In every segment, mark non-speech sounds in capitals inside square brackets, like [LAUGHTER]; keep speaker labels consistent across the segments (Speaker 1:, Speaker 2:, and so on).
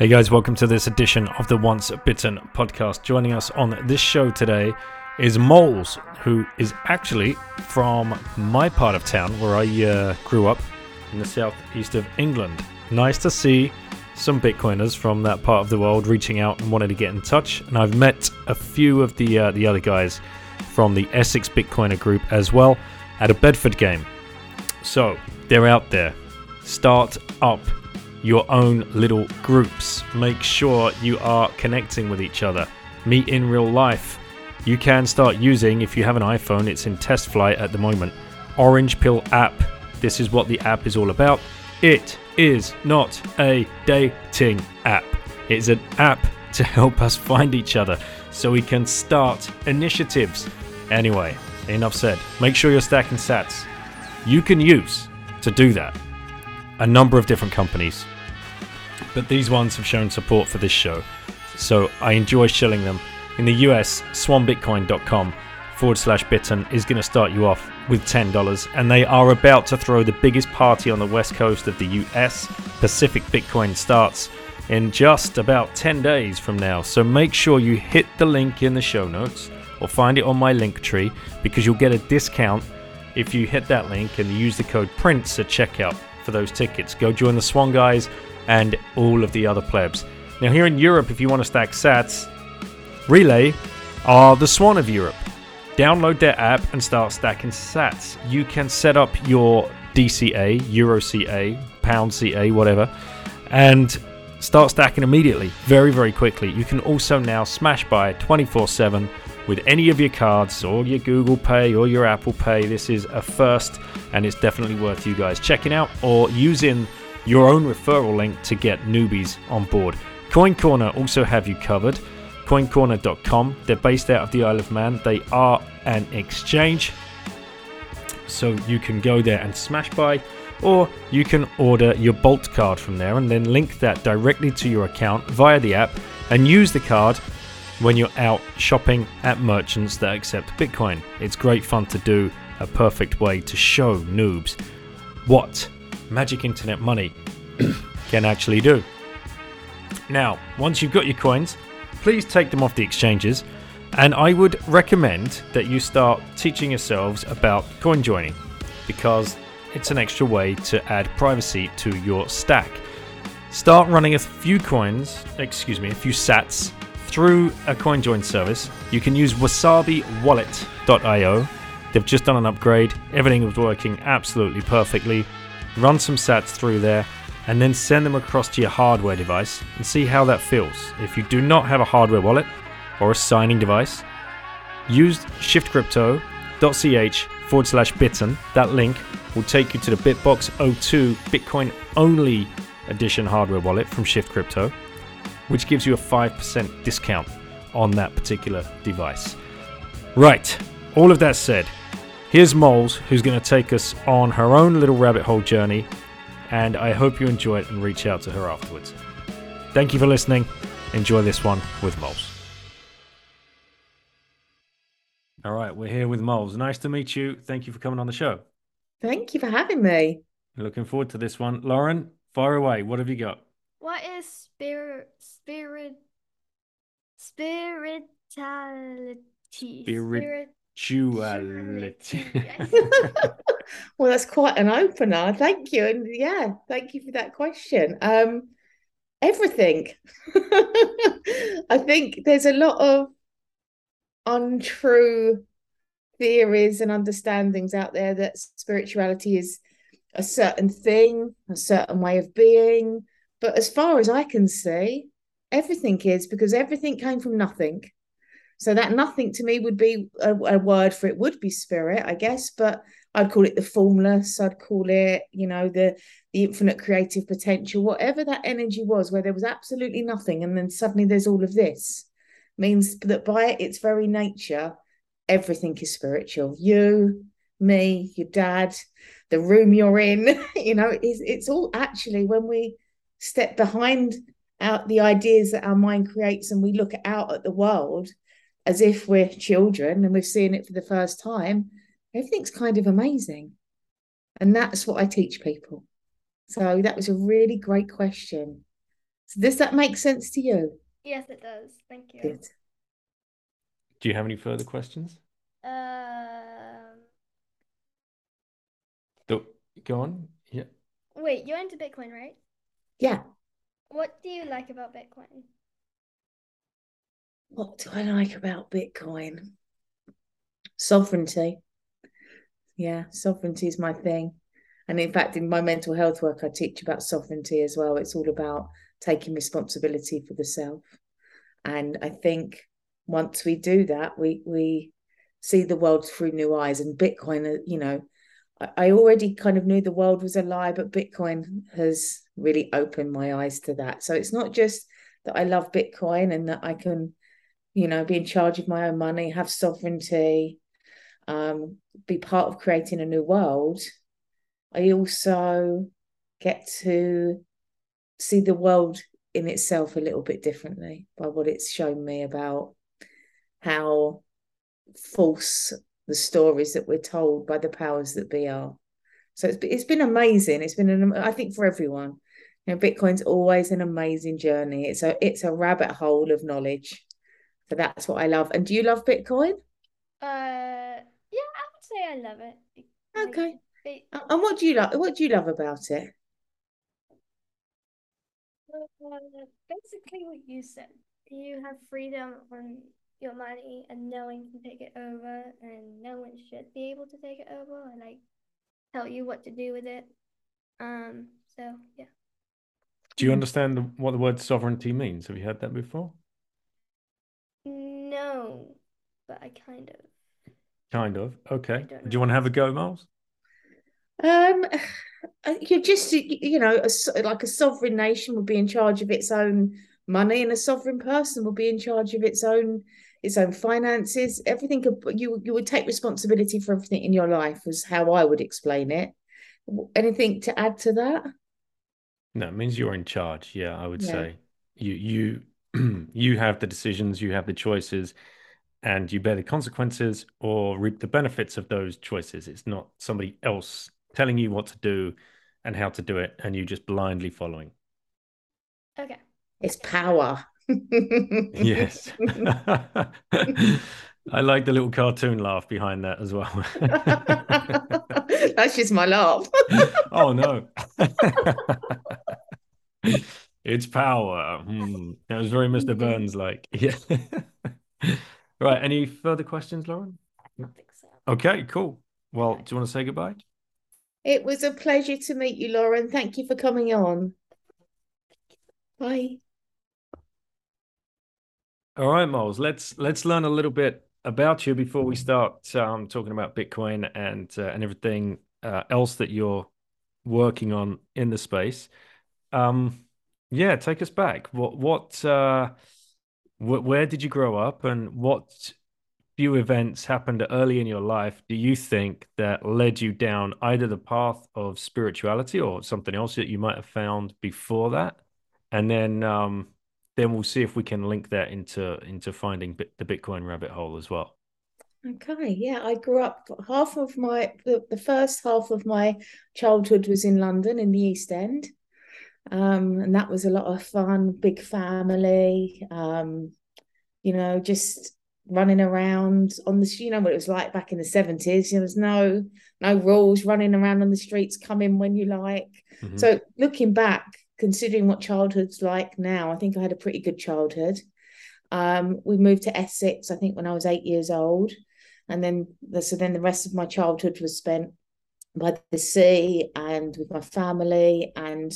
Speaker 1: Hey guys, welcome to this edition of the Once Bitten podcast. Joining us on this show today is Moles, who is actually from my part of town where I uh, grew up in the southeast of England. Nice to see some Bitcoiners from that part of the world reaching out and wanting to get in touch. And I've met a few of the uh, the other guys from the Essex Bitcoiner group as well at a Bedford game. So they're out there. Start up your own little groups. Make sure you are connecting with each other. Meet in real life. You can start using, if you have an iPhone, it's in TestFlight at the moment, Orange Pill app. This is what the app is all about. It is not a dating app, it's an app to help us find each other so we can start initiatives. Anyway, enough said. Make sure you're stacking sats. You can use to do that a number of different companies, but these ones have shown support for this show, so I enjoy shilling them. In the US, swanbitcoin.com forward slash bitten is going to start you off with $10, and they are about to throw the biggest party on the west coast of the US. Pacific Bitcoin starts in just about 10 days from now, so make sure you hit the link in the show notes or find it on my Linktree because you'll get a discount if you hit that link and use the code PRINCE at checkout for those tickets. Go join the Swan guys and all of the other plebs. Now, here in Europe, if you want to stack sats, Relai are the Swan of Europe. Download their app and start stacking sats. You can set up your DCA, Euro CA, Pound CA, whatever, and start stacking immediately, very, very quickly. You can also now smash buy 24 7 with any of your cards or your Google Pay or your Apple Pay. This is a first and it's definitely worth you guys checking out or using your own referral link to get newbies on board. CoinCorner also have you covered. CoinCorner.com. They're based out of the Isle of Man. They are an exchange, so you can go there and smash buy, or you can order your Bolt card from there and then link that directly to your account via the app and use the card when you're out shopping at merchants that accept Bitcoin. It's great fun to do, a perfect way to show noobs what magic internet money [COUGHS] can actually do. Now, once you've got your coins, please take them off the exchanges, and I would recommend that you start teaching yourselves about coin joining because it's an extra way to add privacy to your stack. Start running a few coins, excuse me, a few sats through a coin join service. You can use wasabiwallet.io. They've just done an upgrade. Everything was working absolutely perfectly. Run some sats through there and then send them across to your hardware device and see how that feels. If you do not have a hardware wallet or a signing device, use shiftcrypto.ch forward slash bitten. That link will take you to the Bitbox 02 Bitcoin only edition hardware wallet from Shift Crypto which gives you a 5% discount on that particular device. Right, all of that said, here's Moles who's going to take us on her own little rabbit hole journey, and I hope you enjoy it and reach out to her afterwards. Thank you for listening. Enjoy this one with Moles. All right, we're here with Moles. Nice to meet you. Thank you for coming on the show.
Speaker 2: Thank you for having me.
Speaker 1: Looking forward to this one. Lauren, fire away. What have you got?
Speaker 3: What is spirit spirit spirituality?
Speaker 1: Spirituality. [LAUGHS]
Speaker 2: well, that's quite an opener. Thank you. And yeah, thank you for that question. Um everything. [LAUGHS] I think there's a lot of untrue theories and understandings out there that spirituality is a certain thing, a certain way of being, but as far as I can see, everything is because everything came from nothing. So that nothing to me would be a, a, word for it would be spirit, I guess. But I'd call it the formless. I'd call it, you know, the the infinite creative potential. Whatever that energy was, where there was absolutely nothing, and then suddenly there's all of this, means that by its very nature, everything is spiritual. You, me, your dad, the room you're in. [LAUGHS] you know, it's it's all actually when we step behind out the ideas that our mind creates and we look out at the world as if we're children and we're seeing it for the first time, everything's kind of amazing. And that's what I teach people. So that was a really great question. So does that make sense to you?
Speaker 3: Yes, it does. Thank you.
Speaker 2: Good.
Speaker 1: Do you have any further questions?
Speaker 3: Um,
Speaker 1: Go go on. Yeah.
Speaker 3: wait, you're into Bitcoin, right?
Speaker 2: Yeah.
Speaker 3: What do you like about Bitcoin?
Speaker 2: What do I like about Bitcoin? Sovereignty. Yeah, sovereignty is my thing. And in fact, in my mental health work, I teach about sovereignty as well. It's all about taking responsibility for the self. And I think once we do that, we we see the world through new eyes. And Bitcoin, uh, you know, I, I already kind of knew the world was a lie, but Bitcoin has really opened my eyes to that. So it's not just that I love Bitcoin and that I can, you know, be in charge of my own money, have sovereignty, um, be part of creating a new world. I also get to see the world in itself a little bit differently by what it's shown me about how false the stories that we're told by the powers that be are. So it's it's been amazing. It's been an I think for everyone. You know, Bitcoin's always an amazing journey. It's a it's a rabbit hole of knowledge. So that's what I love. And do you love Bitcoin?
Speaker 3: Uh, yeah, I would say I love it. Like,
Speaker 2: Okay.
Speaker 3: Bit-
Speaker 2: And what do you like? What do you love about it?
Speaker 3: uh, basically what you said. You have freedom on your money, and no one can take it over, and no one should be able to take it over or like tell you what to do with it. Um, so yeah.
Speaker 1: Do you understand what the word sovereignty means? Have you heard that before?
Speaker 3: No, but I kind of.
Speaker 1: Kind of. Okay.
Speaker 3: don't
Speaker 1: Do you want to have a go, Miles?
Speaker 2: Um, [SIGHS] uh, you're just you know a, s- like a sovereign nation would be in charge of its own money, and a sovereign person will be in charge of its own its own finances. Everything could- you you would take responsibility for everything in your life, is how I would explain it. Anything to add to that?
Speaker 1: No, it means you're in charge. Yeah, I would
Speaker 2: Yeah.
Speaker 1: say you you [CLEARS THROAT] you have the decisions, you have the choices, and you bear the consequences or reap the benefits of those choices. It's not somebody else telling you what to do and how to do it, and you just blindly following.
Speaker 3: Okay.
Speaker 2: It's power. [LAUGHS]
Speaker 1: Yes. [LAUGHS] I like the little cartoon laugh behind that as well. [LAUGHS]
Speaker 2: That's just my laugh.
Speaker 1: Oh no. It's power. Hmm. That was very Mr. Burns like. [LAUGHS] Yeah. Right. Any further questions, Lauren?
Speaker 3: I think so.
Speaker 1: Okay, cool. Well, do you want to say goodbye?
Speaker 2: It was a pleasure to meet you, Lauren. Thank you for coming on. Bye.
Speaker 1: All right, Moles. Let's let's learn a little bit about you before we start um, talking about Bitcoin and uh, and everything uh, else that you're working on in the space. Um, yeah, take us back. What what uh, wh where did you grow up, and what few events happened early in your life do you think that led you down either the path of spirituality or something else that you might have found before that? And then um, then we'll see if we can link that into into finding the Bitcoin rabbit hole as well.
Speaker 2: Okay, yeah, I grew up half of my the, the first half of my childhood was in London in the East End. Um, and that was a lot of fun, big family, um, you know, just running around on the, you know what it was like back in the 70s. There was no no rules, running around on the streets, come in when you like.
Speaker 1: Mhm.
Speaker 2: So looking back, considering what childhood's like now, I think I had a pretty good childhood. Um, we moved to Essex, I think, when I was eight years old, and then the, so then the rest of my childhood was spent by the sea and with my family, and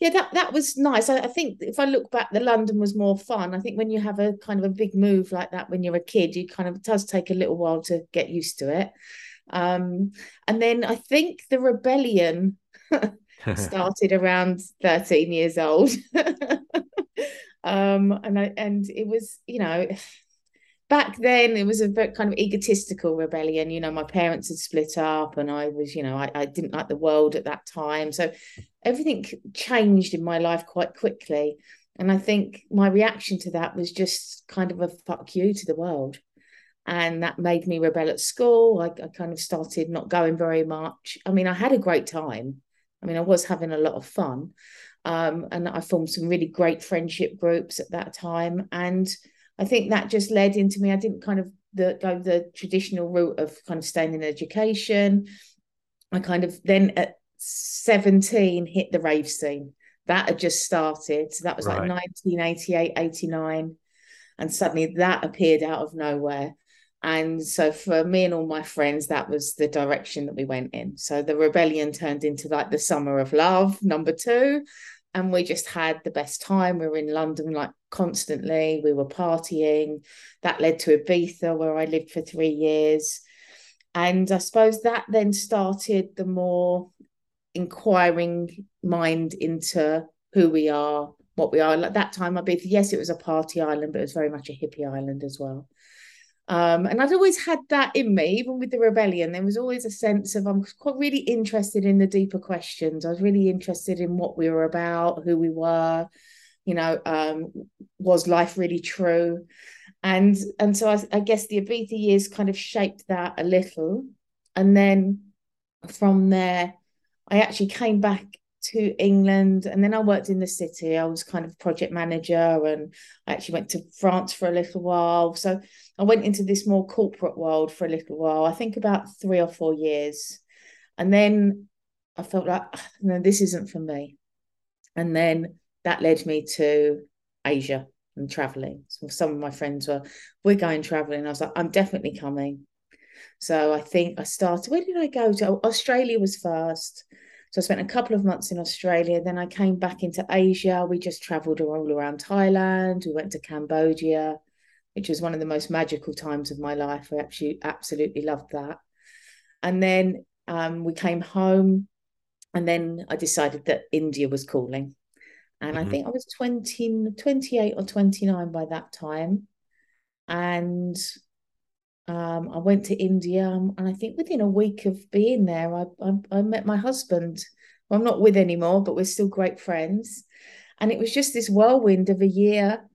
Speaker 2: yeah, that that was nice. I, I think if I look back, the London was more fun. I think when you have a kind of a big move like that when you're a kid, you kind of does take a little while to get used to it. Um, and then I think the rebellion [LAUGHS] started around 13 years old. [LAUGHS] um, and I and it was, you know, back then it was a very kind of egotistical rebellion. You know, my parents had split up and I was, you know, I, I didn't like the world at that time. So everything changed in my life quite quickly. And I think my reaction to that was just kind of a fuck you to the world and that made me rebel at school. I, I, kind of started not going very much. I mean, I had a great time. I mean, I was having a lot of fun, um, and I formed some really great friendship groups at that time. And I think that just led into me. I didn't kind of the, go the traditional route of kind of staying in education. I kind of then at 17 hit the rave scene. That had just started. So that was right. like 1988, 89. And suddenly that appeared out of nowhere. And so for me and all my friends, that was the direction that we went in. So the rebellion turned into like the summer of love, number two. And we just had the best time. We were in London like constantly. We were partying. That led to Ibiza, where I lived for three years. And I suppose that then started the more inquiring mind into who we are, what we are. At that time, Ibiza, yes, it was a party island, but it was very much a hippie island as well. Um, and I'd always had that in me, even with the rebellion. There was always a sense of I'm quite really interested in the deeper questions. I was really interested in what we were about, who we were. You know, um, was life really true? And and so I, I guess the Ibiza years kind of shaped that a little. And then from there, I actually came back to England and then I worked in the city. I was kind of project manager and I actually went to France for a little while. So I went into this more corporate world for a little while, I think about three or four years. And then I felt like, ah, no, this isn't for me. And then that led me to Asia and traveling. So some of my friends were, we're going traveling. I was like, I'm definitely coming. So I think I started, where did I go to? Australia was first. So I spent a couple of months in Australia. Then I came back into Asia. We just traveled all around Thailand. We went to Cambodia, which was one of the most magical times of my life. I actually absolutely loved that. And then um, we came home, and then I decided that India was calling. And mm-hmm. I think I was 20, 28 or 29 by that time. And um, I went to India, um, and I think within a week of being there, I, I, I met my husband. I'm not with anymore, but we're still great friends. And it was just this whirlwind of a year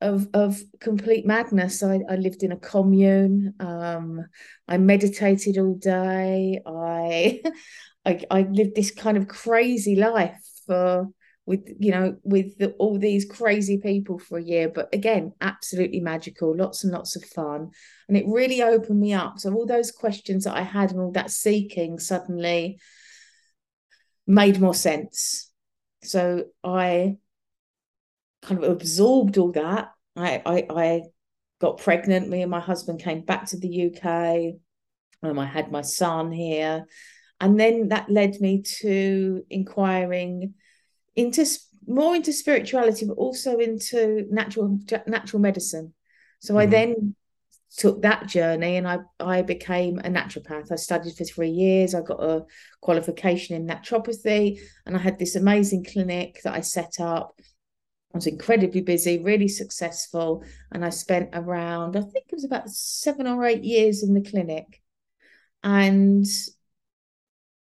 Speaker 2: of of complete madness. I, I lived in a commune. Um, I meditated all day. I, [LAUGHS] I I lived this kind of crazy life for with you know with the, all these crazy people for a year but again absolutely magical lots and lots of fun. And it really opened me up. So all those questions that i had and all that seeking suddenly made more sense. So i kind of absorbed all that. I i, I got pregnant. Me and my husband came back to the uk um, i had my son here. And then that led me to inquiring into more into spirituality, but also into natural natural medicine. So mm-hmm. I then took that journey and I, I became a naturopath. I studied for three years. I got a qualification in naturopathy and I had this amazing clinic that I set up. I was incredibly busy, really successful. And I spent around, I think it was about seven or eight years in the clinic. And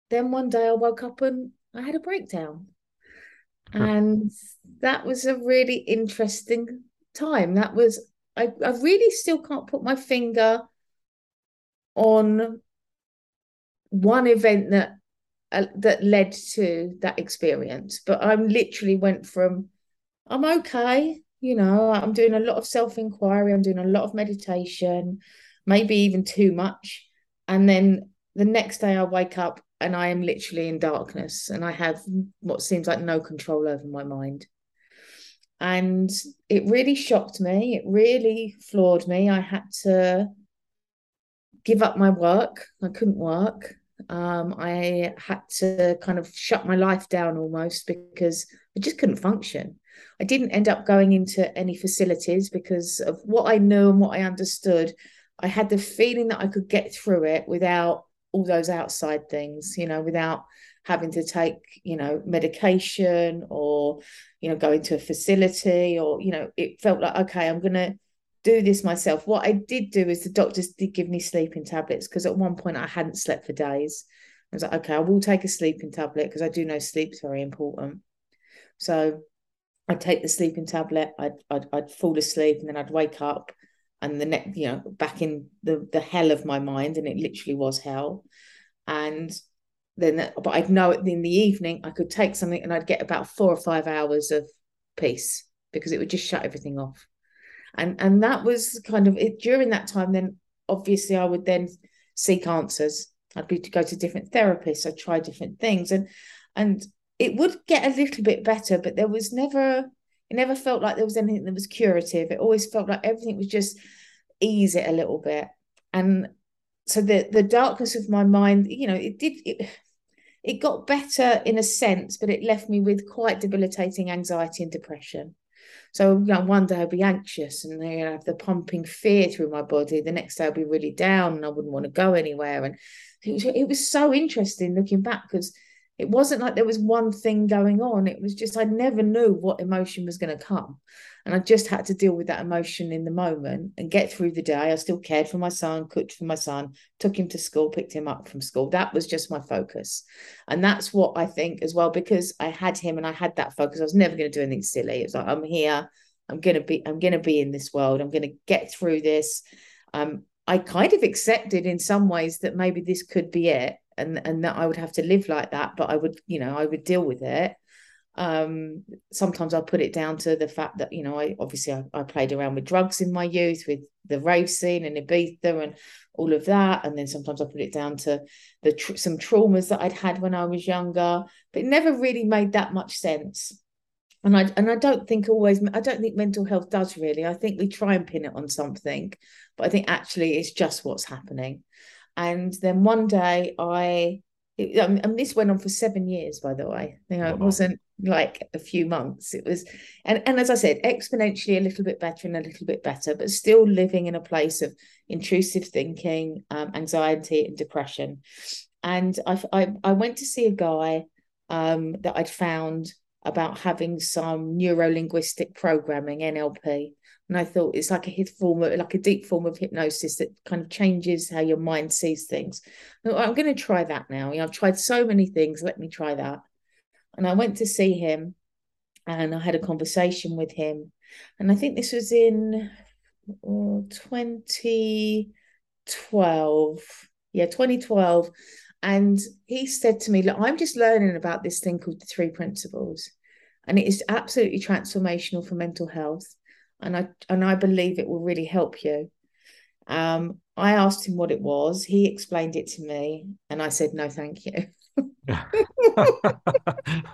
Speaker 2: then one day I woke up and I had a breakdown and that was a really interesting time. That was I, I really still can't put my finger on one event that uh, that led to that experience but i'm literally went from i'm okay you know i'm doing a lot of self-inquiry i'm doing a lot of meditation maybe even too much. And then the next day i wake up and I am literally in darkness and I have what seems like no control over my mind. And it really shocked me. It really floored me. I had to give up my work. I couldn't work. Um, I had to kind of shut my life down almost because I just couldn't function. I didn't end up going into any facilities because of what I knew and what I understood. I had the feeling that I could get through it without all those outside things, you know, without having to take, you know, medication or, you know, going to a facility or, you know, it felt like, okay, I'm going to do this myself. What I did do is the doctors did give me sleeping tablets because at one point I hadn't slept for days. I was like, okay, I will take a sleeping tablet because I do know sleep's very important. So I'd take the sleeping tablet, I'd, I'd, I'd fall asleep and then I'd wake up and the next, you know, back in the, the hell of my mind. And it literally was hell. And then, but I'd know it in the evening, I could take something and I'd get about four or five hours of peace because it would just shut everything off. And, and that was kind of it during that time. Then obviously I would then seek answers. I'd be to go to different therapists. I'd try different things and, and it would get a little bit better, but there was never, it never felt like there was anything that was curative. It always felt like everything was just ease it a little bit. And so the the darkness of my mind, you know, it did it, it got better in a sense, but it left me with quite debilitating anxiety and depression. So you know, one day I'd be anxious and then I'd have the pumping fear through my body. The next day I'd be really down and I wouldn't want to go anywhere. And it was, it was so interesting looking back because it wasn't like there was one thing going on. It was just I never knew what emotion was going to come. And I just had to deal with that emotion in the moment and get through the day. I still cared for my son, cooked for my son, took him to school, picked him up from school. That was just my focus. And that's what I think as well, because I had him and I had that focus. I was never going to do anything silly. It's like, I'm here. I'm gonna be, I'm gonna be in this world. I'm gonna get through this. Um, I kind of accepted in some ways that maybe this could be it and and that I would have to live like that, but I would, you know, I would deal with it. Um, sometimes I put it down to the fact that, you know, I obviously I, I played around with drugs in my youth with the rave scene and Ibiza and all of that. And then sometimes I put it down to the tr- some traumas that I'd had when I was younger, but it never really made that much sense. And I and I don't think always I don't think mental health does really. I think we try and pin it on something, but I think actually it's just what's happening. And then one day I, it, and this went on for seven years, by the way. You know, it wasn't like a few months. It was, and, and as I said, exponentially a little bit better and a little bit better, but still living in a place of intrusive thinking, um, anxiety, and depression. And I, I, I went to see a guy um, that I'd found about having some neuro linguistic programming, NLP. And I thought it's like a form of like a deep form of hypnosis that kind of changes how your mind sees things. I'm going to try that now. You know, I've tried so many things. Let me try that. And I went to see him and I had a conversation with him. And I think this was in oh, 2012. Yeah, 2012. And he said to me, Look, I'm just learning about this thing called the three principles. And it is absolutely transformational for mental health and I and I believe it will really help you. Um, I asked him what it was. He explained it to me, and I said, "No, thank you." [LAUGHS]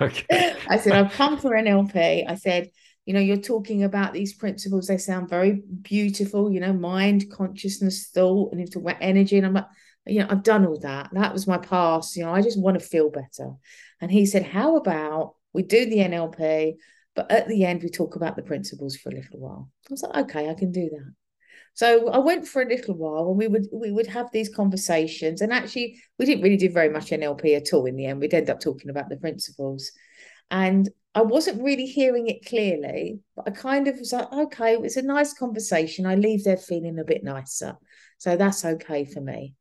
Speaker 2: okay. [LAUGHS] I said, "I've come for NLP." I said, "You know, you're talking about these principles. They sound very beautiful. You know, mind, consciousness, thought, and you talk about energy." And I'm like, "You know, I've done all that. That was my past. You know, I just want to feel better." And he said, "How about we do the NLP?" But at the end, we talk about the principles for a little while. I was like, okay, I can do that. So I went for a little while and we would we would have these conversations. And actually, we didn't really do very much NLP at all in the end. We'd end up talking about the principles. And I wasn't really hearing it clearly, but I kind of was like, okay, it was a nice conversation. I leave there feeling a bit nicer. So that's okay for me.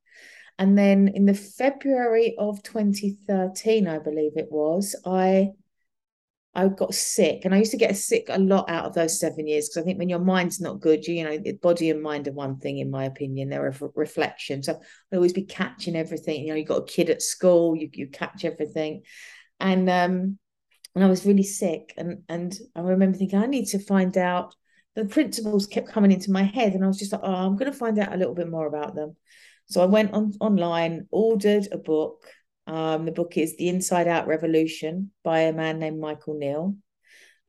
Speaker 2: And then in the February of 2013, I believe it was, I I got sick, and I used to get sick a lot out of those seven years because I think when your mind's not good, you, you know, body and mind are one thing, in my opinion. They're a reflection. So I always be catching everything. You know, you got a kid at school, you you catch everything, and um, and I was really sick, and and I remember thinking I need to find out. The principles kept coming into my head, and I was just like, oh, I'm going to find out a little bit more about them. So I went on online, ordered a book um, the book is The Inside Out Revolution by a man named Michael Neill,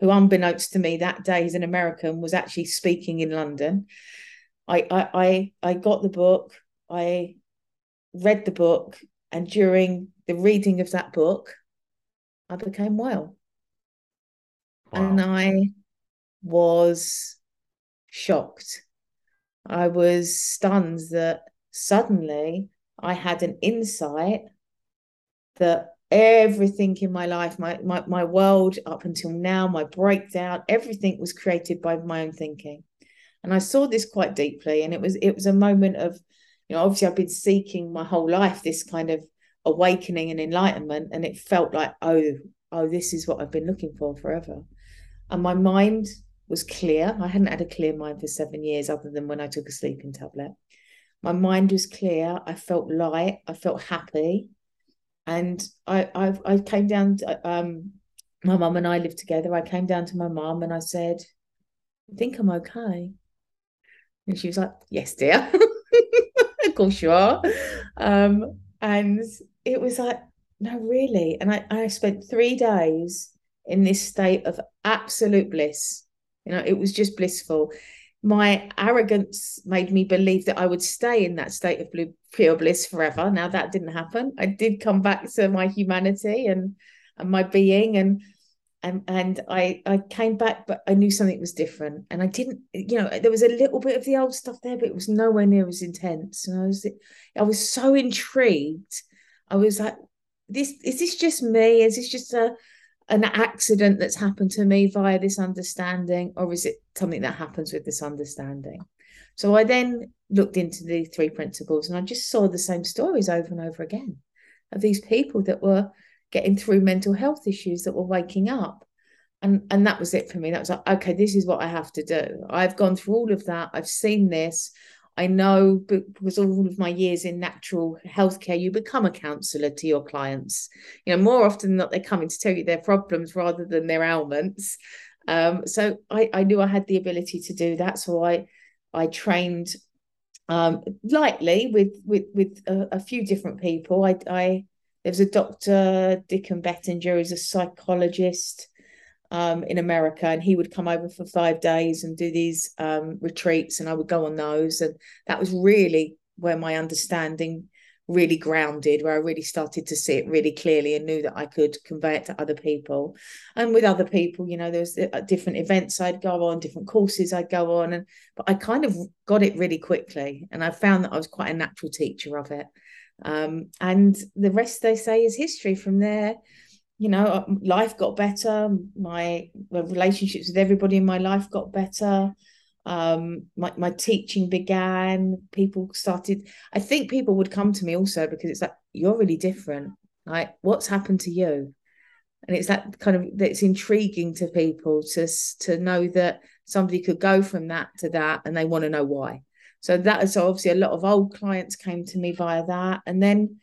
Speaker 2: who, unbeknownst to me that day, he's an American, was actually speaking in London. I, I, I, I got the book, I read the book, and during the reading of that book, I became well. Wow. And I was shocked. I was stunned that suddenly I had an insight that everything in my life, my, my, my world up until now, my breakdown, everything was created by my own thinking. And I saw this quite deeply. And it was it was a moment of, you know, obviously I've been seeking my whole life this kind of awakening and enlightenment. And it felt like, oh, oh, this is what I've been looking for forever. And my mind was clear. I hadn't had a clear mind for seven years, other than when I took a sleeping tablet. My mind was clear. I felt light. I felt happy and I I, I came down. To, um, my mum and I lived together. I came down to my mum and I said, "I think I'm okay." And she was like, "Yes, dear. [LAUGHS] of course you are." Um, and it was like, "No, really." And I I spent three days in this state of absolute bliss. You know, it was just blissful my arrogance made me believe that I would stay in that state of pure bliss forever. Now that didn't happen. I did come back to my humanity and and my being and and and I I came back, but I knew something was different. And I didn't, you know, there was a little bit of the old stuff there, but it was nowhere near as intense. And I was I was so intrigued. I was like, this is this just me? Is this just a an accident that's happened to me via this understanding, or is it something that happens with this understanding? So I then looked into the three principles and I just saw the same stories over and over again of these people that were getting through mental health issues that were waking up. And, and that was it for me. That was like, okay, this is what I have to do. I've gone through all of that. I've seen this. I know because all of my years in natural healthcare, you become a counsellor to your clients. You know, more often than not, they're coming to tell you their problems rather than their ailments. Um, so I, I knew I had the ability to do that. So I I trained um, lightly with with with a, a few different people. I I there was a doctor Dicken Bettinger, who's a psychologist um, in America, and he would come over for five days and do these um, retreats, and I would go on those, and that was really where my understanding really grounded, where I really started to see it really clearly and knew that I could convey it to other people. And with other people, you know, there was uh, different events I'd go on, different courses I'd go on, and but I kind of got it really quickly, and I found that I was quite a natural teacher of it. Um, and the rest they say is history from there you know uh, life got better my relationships with everybody in my life got better um my, my teaching began people started i think people would come to me also because it's like you're really different. Like what's happened to you? And it's that kind of that's intriguing to people to to know that somebody could go from that to that and they want to know why. So that is obviously a lot of old clients came to me via that. And then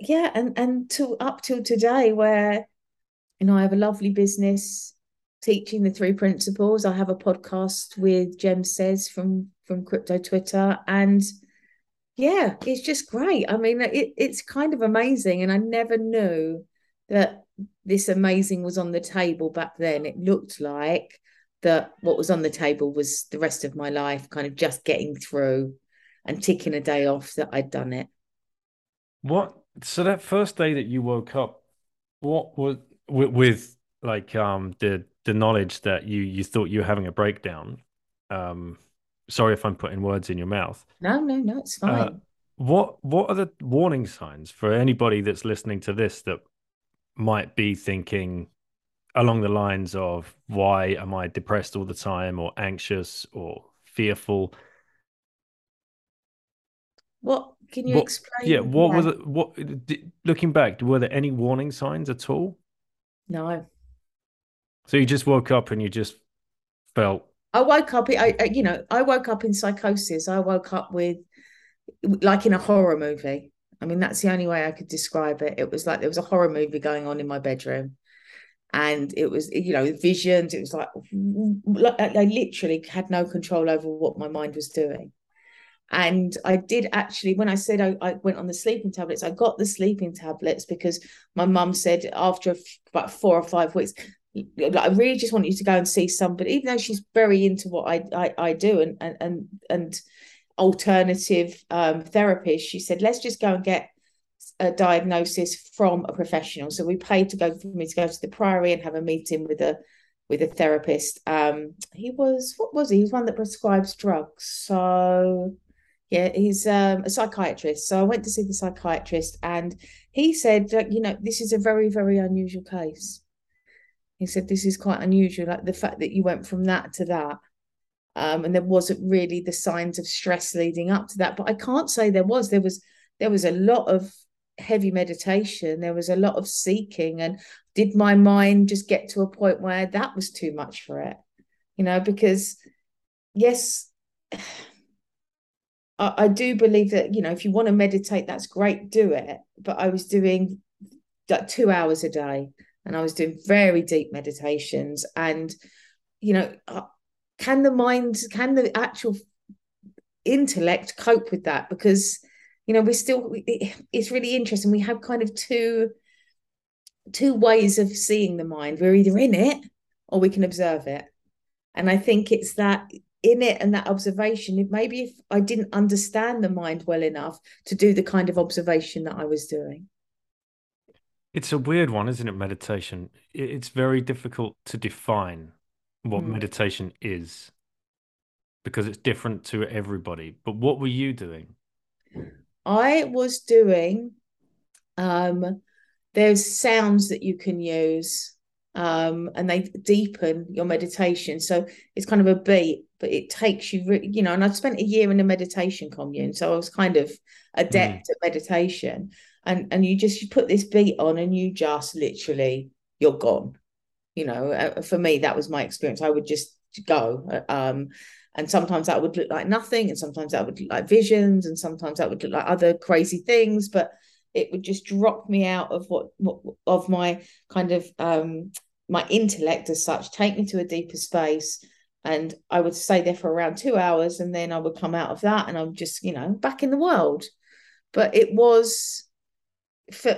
Speaker 2: yeah, and and to up till today, where you know I have a lovely business teaching the three principles. I have a podcast with Jem Says from from Crypto Twitter, and yeah, it's just great. I mean, it, it's kind of amazing, and I never knew that this amazing was on the table back then. It looked like that what was on the table was the rest of my life, kind of just getting through and ticking a day off that I'd done it.
Speaker 1: What so that first day that you woke up, what was with, with like um the the knowledge that you you thought you were having a breakdown? Um, sorry if I'm putting words in your mouth.
Speaker 2: No, no, no, it's uh, fine. Uh,
Speaker 1: what what are the warning signs for anybody that's listening to this that might be thinking along the lines of why am I depressed all the time or anxious or fearful?
Speaker 2: What can you what, explain?
Speaker 1: Yeah, what yeah. was it? What looking back, were there any warning signs at all?
Speaker 2: No.
Speaker 1: So you just woke up and you just felt.
Speaker 2: I woke up. I, you know I woke up in psychosis. I woke up with like in a horror movie. I mean, that's the only way I could describe it. It was like there was a horror movie going on in my bedroom. And it was, you know, visions. It was like, I literally had no control over what my mind was doing. And I did actually, when I said I, I, went on the sleeping tablets, I got the sleeping tablets because my mum said after about four or five weeks, I really just want you to go and see somebody, even though she's very into what I I, I do and and and and alternative um, therapies. She said, let's just go and get a diagnosis from a professional. So we paid to go for me to go to the Priory and have a meeting with a with a therapist. Um, he was what was he? He was one that prescribes drugs. So Yeah, he's um, a psychiatrist. So I went to see the psychiatrist, and he said, you know, this is a very, very unusual case. He said this is quite unusual, like the fact that you went from that to that. Um, and there wasn't really the signs of stress leading up to that. But I can't say there was. There was there was a lot of heavy meditation. There was a lot of seeking. And did my mind just get to a point where that was too much for it? You know, because yes, [SIGHS] I, I do believe that, you know, if you want to meditate, that's great, do it. But I was doing like two hours a day and I was doing very deep meditations. And, you know, uh, can the mind, can the actual intellect cope with that? Because, you know, we're still, it's really interesting. We have kind of two, two ways of seeing the mind. We're either in it or we can observe it. And I think it's that in it and that observation, maybe if I didn't understand the mind well enough to do the kind of observation that I was doing.
Speaker 1: It's a weird one, isn't it? Meditation. It's very difficult to define what mm. meditation is because it's different to everybody. But what were you doing?
Speaker 2: I was doing um there's sounds that you can use um and they deepen your meditation. So it's kind of a beat, but it takes you re- you know, and I've spent a year in a meditation commune, so I was kind of adept mm. at meditation and and you just you put this beat on and you just literally you're gone you know uh, for me that was my experience i would just go um and sometimes that would look like nothing and sometimes that would look like visions and sometimes that would look like other crazy things but it would just drop me out of what, what of my kind of um my intellect as such take me to a deeper space and i would stay there for around two hours and then i would come out of that and i'm just you know back in the world. But it was for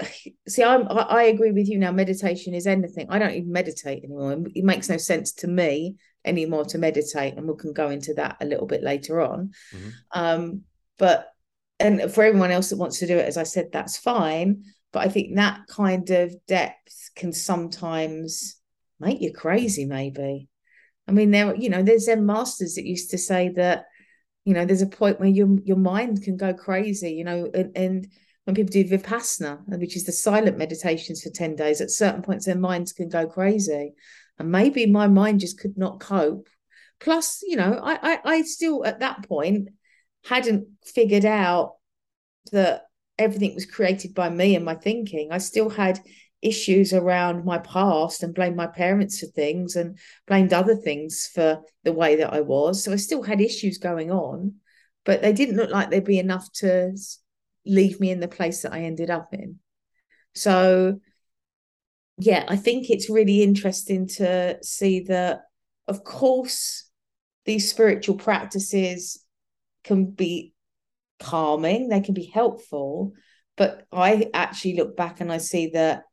Speaker 2: see I'm, i agree with you now meditation is anything. I don't even meditate anymore. It makes no sense to me anymore to meditate and we can go into that a little bit later on. Mm-hmm. um but and for everyone else that wants to do it as i said that's fine but i think that kind of depth can sometimes make you crazy maybe i mean there you know there's zen masters that used to say that you know there's a point where your your mind can go crazy you know and, and when people do vipassana, which is the silent meditations for 10 days, at certain points their minds can go crazy. And maybe my mind just could not cope. Plus, you know, I, I, I still at that point hadn't figured out that everything was created by me and my thinking. I still had issues around my past and blamed my parents for things and blamed other things for the way that I was. So I still had issues going on, but they didn't look like they'd be enough to leave me in the place that I ended up in. So, yeah, I think it's really interesting to see that, of course, these spiritual practices can be calming, they can be helpful. But I actually look back and I see that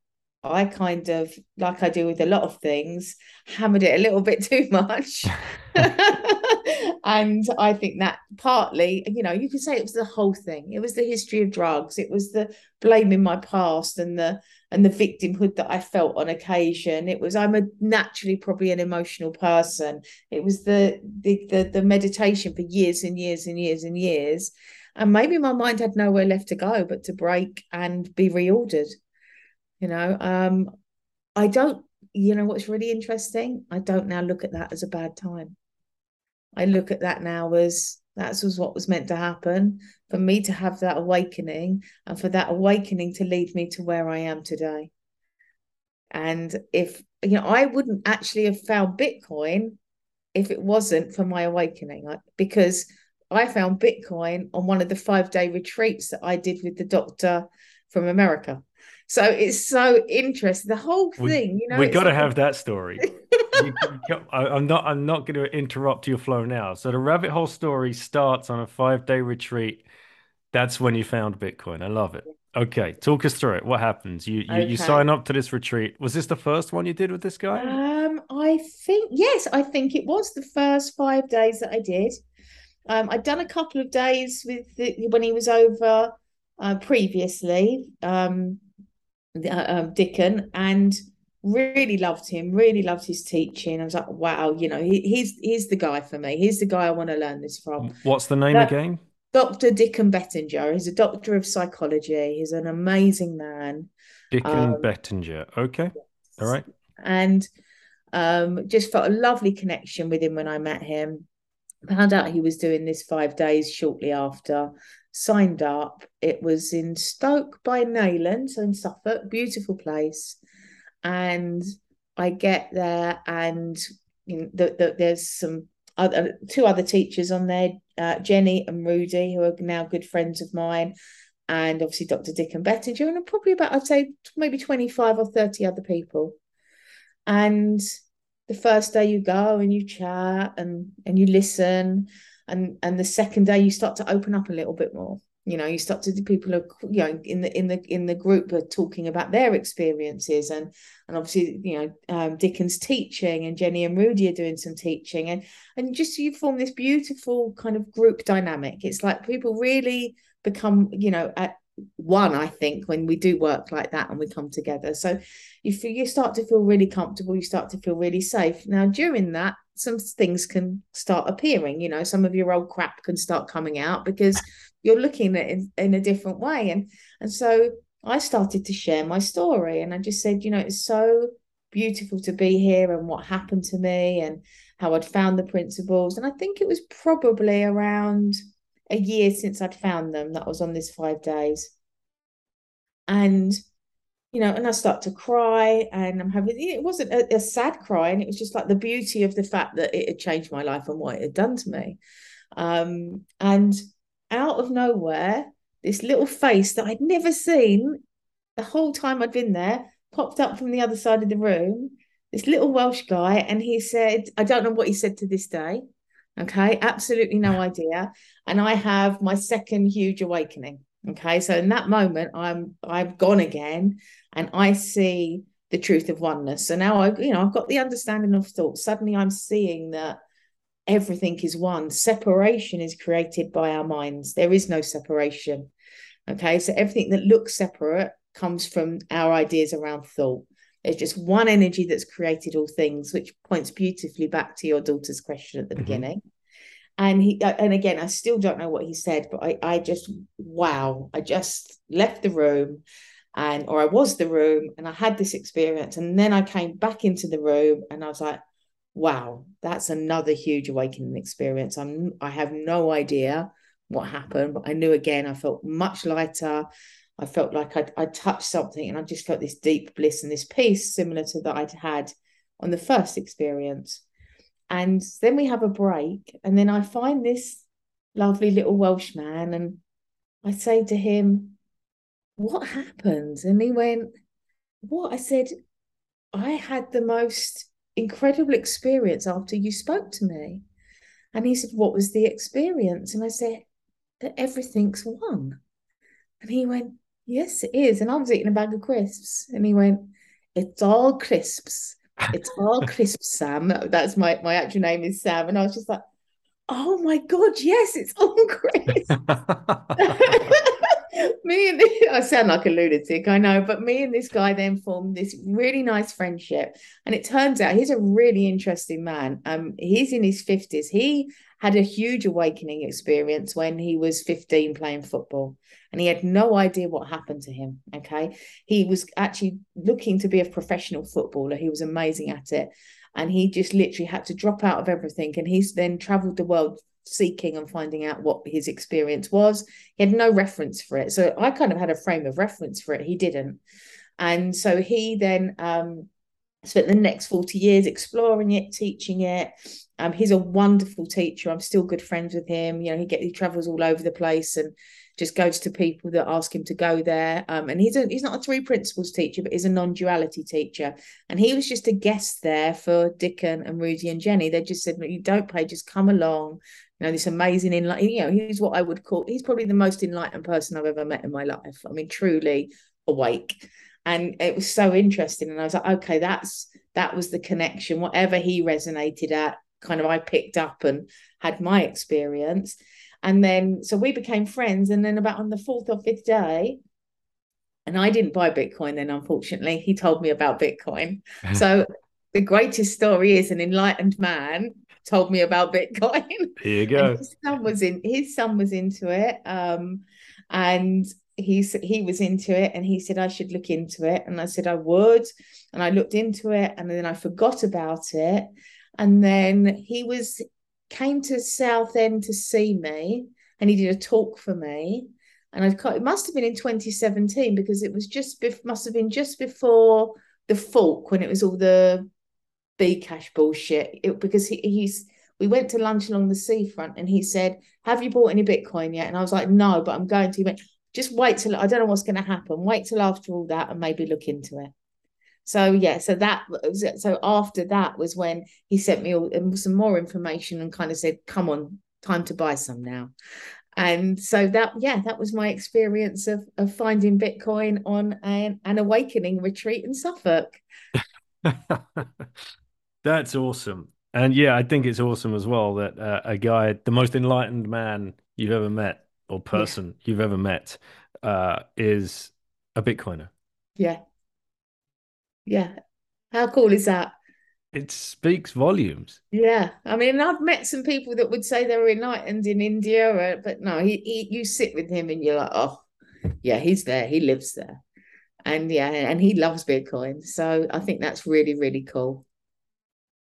Speaker 2: I kind of, like I do with a lot of things, hammered it a little [LAUGHS] bit too much. [LAUGHS] and I think that partly, you know, you could say it was the whole thing. It was the history of drugs. It was the blaming my past and the and the victimhood that I felt on occasion. It was I'm a naturally probably an emotional person. It was the the the, the meditation for years and years and years and years. And maybe my mind had nowhere left to go but to break and be reordered. You know, um, I don't, you know what's really interesting? I don't now look at that as a bad time. I look at that now as that was what was meant to happen for me to have that awakening and for that awakening to lead me to where I am today. And if you know, I wouldn't actually have found Bitcoin if it wasn't for my awakening, because I found Bitcoin on one of the five day retreats that I did with the doctor from America. So it's so interesting. The whole thing, we, you know,
Speaker 1: we got to like... have that story. [LAUGHS] you, I, am not. I'm not going to interrupt your flow now. So the rabbit hole story starts on a five day retreat. That's when you found Bitcoin. I love it. Okay, talk us through it. What happens? You you, okay. you sign up to this retreat. Was this the first one you did with this guy?
Speaker 2: Um, I think yes. I think it was the first five days that I did. Um, I'd done a couple of days with the, when he was over uh, previously. Um, uh, um, Dicken, and really loved him. Really loved his teaching. I was like, wow, you know, he, he's he's the guy for me. He's the guy I want to learn this from.
Speaker 1: What's the name again?
Speaker 2: Dr. Dicken Bettinger. He's a doctor of psychology. He's an amazing man.
Speaker 1: Dicken um, Bettinger. Okay. All right.
Speaker 2: And um, just felt a lovely connection with him when I met him. Found out he was doing this five days shortly after. Signed up. It was in Stoke by Nayland, so in Suffolk, beautiful place. And I get there, and you know, the, the, there's some other two other teachers on there, uh, Jenny and Rudy, who are now good friends of mine, and obviously Dr. Dicken Bettinger, and probably about I'd say maybe twenty five or thirty other people. And the first day you go and you chat and and you listen, and and the second day you start to open up a little bit more you know you start to people are you know in the in the in the group are talking about their experiences and and obviously you know um, Dicken's teaching and Jenny and Rudy are doing some teaching and and just you form this beautiful kind of group dynamic. It's like people really become you know at one i think when we do work like that and we come together. So if you start to feel really comfortable you start to feel really safe. Now during that some things can start appearing you know some of your old crap can start coming out because you're looking at it in, in a different way. And and so i started to share my story and i just said you know it's so beautiful to be here and what happened to me and how i'd found the principles. And i think it was probably around a year since i'd found them that was on this five days. And you know, and I start to cry and I'm having it wasn't a, a, sad cry, and it was just like the beauty of the fact that it had changed my life and what it had done to me. Um, and out of nowhere, this little face that I'd never seen the whole time I'd been there popped up from the other side of the room. This little Welsh guy, and he said, I don't know what he said to this day. Okay, absolutely no [LAUGHS] idea. And I have my second huge awakening. Okay, so in that moment, I'm I've gone again, and I see the truth of oneness. So now I, you know, I've got the understanding of thought. Suddenly, I'm seeing that everything is one. Separation is created by our minds. There is no separation. Okay, so everything that looks separate comes from our ideas around thought. There's just one energy that's created all things, which points beautifully back to your daughter's question at the mm-hmm. beginning. And he, uh, and again, I still don't know what he said, but I, I just, wow, I just left the room and, or I was the room and I had this experience. And then I came back into the room and I was like, wow, that's another huge awakening experience. I'm I have no idea what happened, but I knew again I felt much lighter. I felt like I'd, I'd touched something and I just felt this deep bliss and this peace similar to that I'd had on the first experience. And then we have a break, and then I find this lovely little Welsh man, and I say to him, What happened? And he went, What? I said, I had the most incredible experience after you spoke to me. And he said, What was the experience? And I said, That everything's one. And he went, Yes, it is. And I was eating a bag of crisps. And he went, It's all crisps. It's all crisps, Sam. That's my my actual name is Sam. And I was just like, Oh my God, yes, it's all crisps. [LAUGHS] [LAUGHS] me and I sound like a lunatic, I know, but me and this guy then formed this really nice friendship. And it turns out he's a really interesting man. Um, he's in his 50s. He had a huge awakening experience when he was 15 playing football and he had no idea what happened to him okay he was actually looking to be a professional footballer he was amazing at it and he just literally had to drop out of everything and he's then traveled the world seeking and finding out what his experience was. He had no reference for it. So I kind of had a frame of reference for it. He didn't. And so he then um, spent the next 40 years exploring it, teaching it. Um, he's a wonderful teacher. I'm still good friends with him. You know, he get he travels all over the place and just goes to people that ask him to go there. Um, and he's a he's not a three principles teacher, but he's a non-duality teacher. And he was just a guest there for Dicken and Rudy and Jenny. They just said, "You don't pay, just come along." You know, this amazing enlightened. You know, he's what I would call. He's probably the most enlightened person I've ever met in my life. I mean, truly awake. And it was so interesting. And I was like, okay, that's that was the connection. Whatever he resonated at, kind of I picked up and had my experience and then, so we became friends. And then, about on the fourth or fifth day, and I didn't buy Bitcoin then, unfortunately. He told me about Bitcoin. [LAUGHS] so, the greatest story is an enlightened man told me about Bitcoin. [LAUGHS]
Speaker 1: Here you go.
Speaker 2: And his son was in. His son was into it, um, and he he was into it, and he said I should look into it, and I said I would, and I looked into it, and then I forgot about it, and then he was came to Southend to see me, and he did a talk for me, and I it must have been in 2017 because it was just must have been just before the fork when it was all the Bcash bullshit. It, because he, he's we went to lunch along the seafront and he said, Have you bought any Bitcoin yet? And I was like, No, but I'm going to. He went, Just wait till I don't know what's going to happen. Wait till after all that and maybe look into it. So yeah, so that so after that was when he sent me all, um, some more information and kind of said, "Come on, time to buy some now." And so that yeah, that was my experience of of finding Bitcoin on an, an awakening retreat in Suffolk. [LAUGHS]
Speaker 1: That's awesome. And yeah, I think it's awesome as well that uh, a guy, the most enlightened man you've ever met or person yeah. you've ever met, uh, is a Bitcoiner.
Speaker 2: Yeah. Yeah. How cool is that?
Speaker 1: It speaks volumes.
Speaker 2: Yeah. I mean, I've met some people that would say they were enlightened in India, but no, he, he you sit with him and you're like, oh, yeah, he's there. He lives there. And yeah, and he loves Bitcoin. So I think that's really, really cool.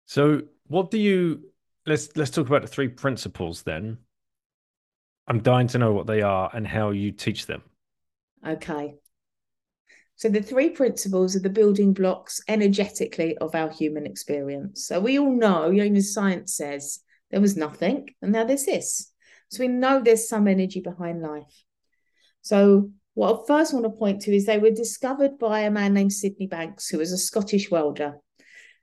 Speaker 1: So what do you let's let's talk about the three principles then. I'm dying to know what they are and how you teach them.
Speaker 2: Okay. So the three principles are the building blocks energetically of our human experience. So we all know, even science says there was nothing, and now there's this. So we know there's some energy behind life. So what I first want to point to is they were discovered by a man named Sydney Banks, who was a Scottish welder.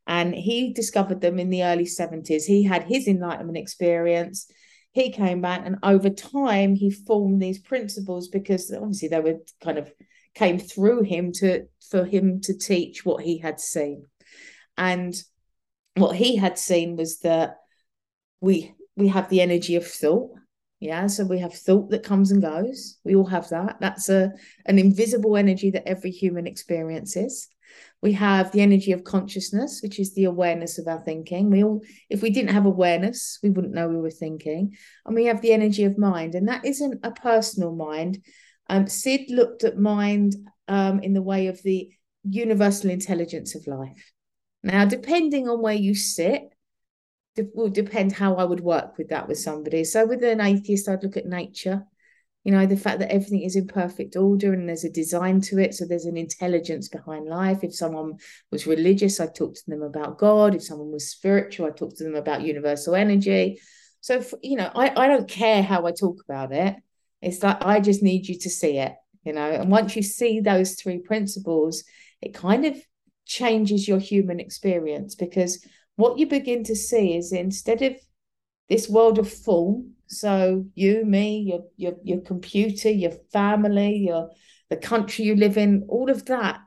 Speaker 2: And he discovered them in the early 70s. He had his enlightenment experience. He came back, and over time, he formed these principles because obviously they were kind of came through him to for him to teach what he had seen. And what he had seen was that we we have the energy of thought yeah so we have thought that comes and goes we all have that that's a an invisible energy that every human experiences we have the energy of consciousness which is the awareness of our thinking. We all if we didn't have awareness we wouldn't know we were thinking. And we have the energy of mind and that isn't a personal mind. Um, sid looked at mind um, in the way of the universal intelligence of life. Now depending on where you sit it will depend how i would work with that with somebody. So with an atheist i'd look at nature you know the fact that everything is in perfect order and there's a design to it. So there's an intelligence behind life. If someone was religious i talk to them about god. If someone was spiritual i talk to them about universal energy. So you know I, I don't care how i talk about it. It's like i just need you to see it you know? And once you see those three principles it kind of changes your human experience because what you begin to see is instead of this world of form so you, me, your your your computer, your family, your the country you live in, all of that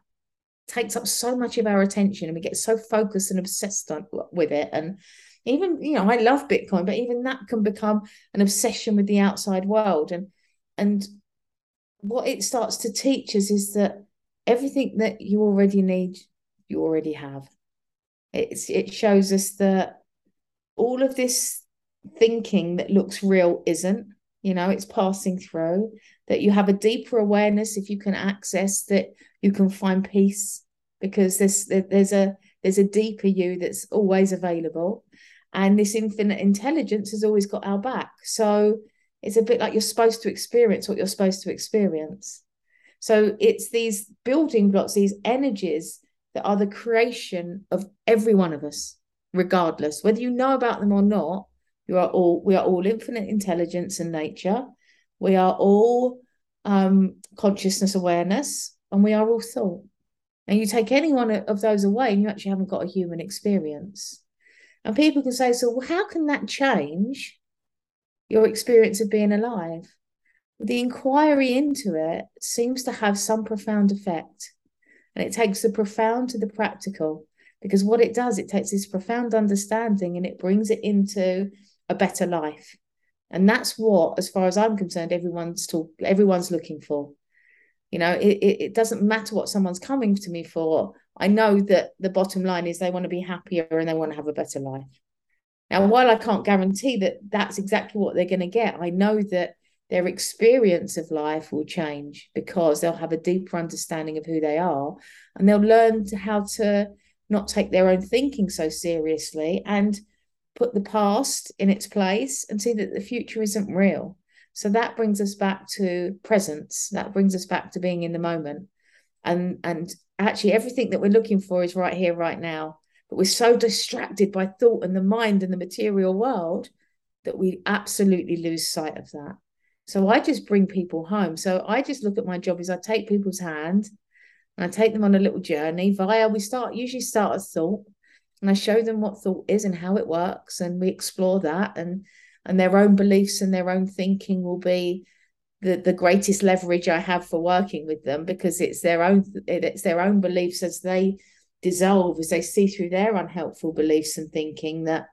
Speaker 2: takes up so much of our attention and we get so focused and obsessed on, with it. And even you know i love bitcoin but even that can become an obsession with the outside world. And and what it starts to teach us is that everything that you already need you already have. It's it shows us that all of this thinking that looks real isn't you know it's passing through that you have a deeper awareness if you can access that you can find peace because there's there's a there's a deeper you that's always available and this infinite intelligence has always got our back. So it's a bit like you're supposed to experience what you're supposed to experience. So it's these building blocks these energies that are the creation of every one of us regardless whether you know about them or not you are all we are all infinite intelligence and nature. We are all um, consciousness awareness, and we are all thought. And you take any one of those away, and you actually haven't got a human experience. And people can say, so how can that change your experience of being alive? The inquiry into it seems to have some profound effect. And it takes the profound to the practical because what it does, it takes this profound understanding and it brings it into a better life. And that's what, as far as I'm concerned, everyone's talk, everyone's looking for. You know, it, it, it doesn't matter what someone's coming to me for. I know that the bottom line is they want to be happier and they want to have a better life. Now, while I can't guarantee that that's exactly what they're going to get, I know that their experience of life will change because they'll have a deeper understanding of who they are and they'll learn how to not take their own thinking so seriously and put the past in its place and see that the future isn't real. So that brings us back to presence. That brings us back to being in the moment. And and actually everything that we're looking for is right here, right now. But we're so distracted by thought and the mind and the material world that we absolutely lose sight of that. So I just bring people home. So I just look at my job is I take people's hand and I take them on a little journey via we start usually start a thought and I show them what thought is and how it works and we explore that and and their own beliefs and their own thinking will be the the greatest leverage I have for working with them because it's their own it's their own beliefs as they dissolve as they see through their unhelpful beliefs and thinking that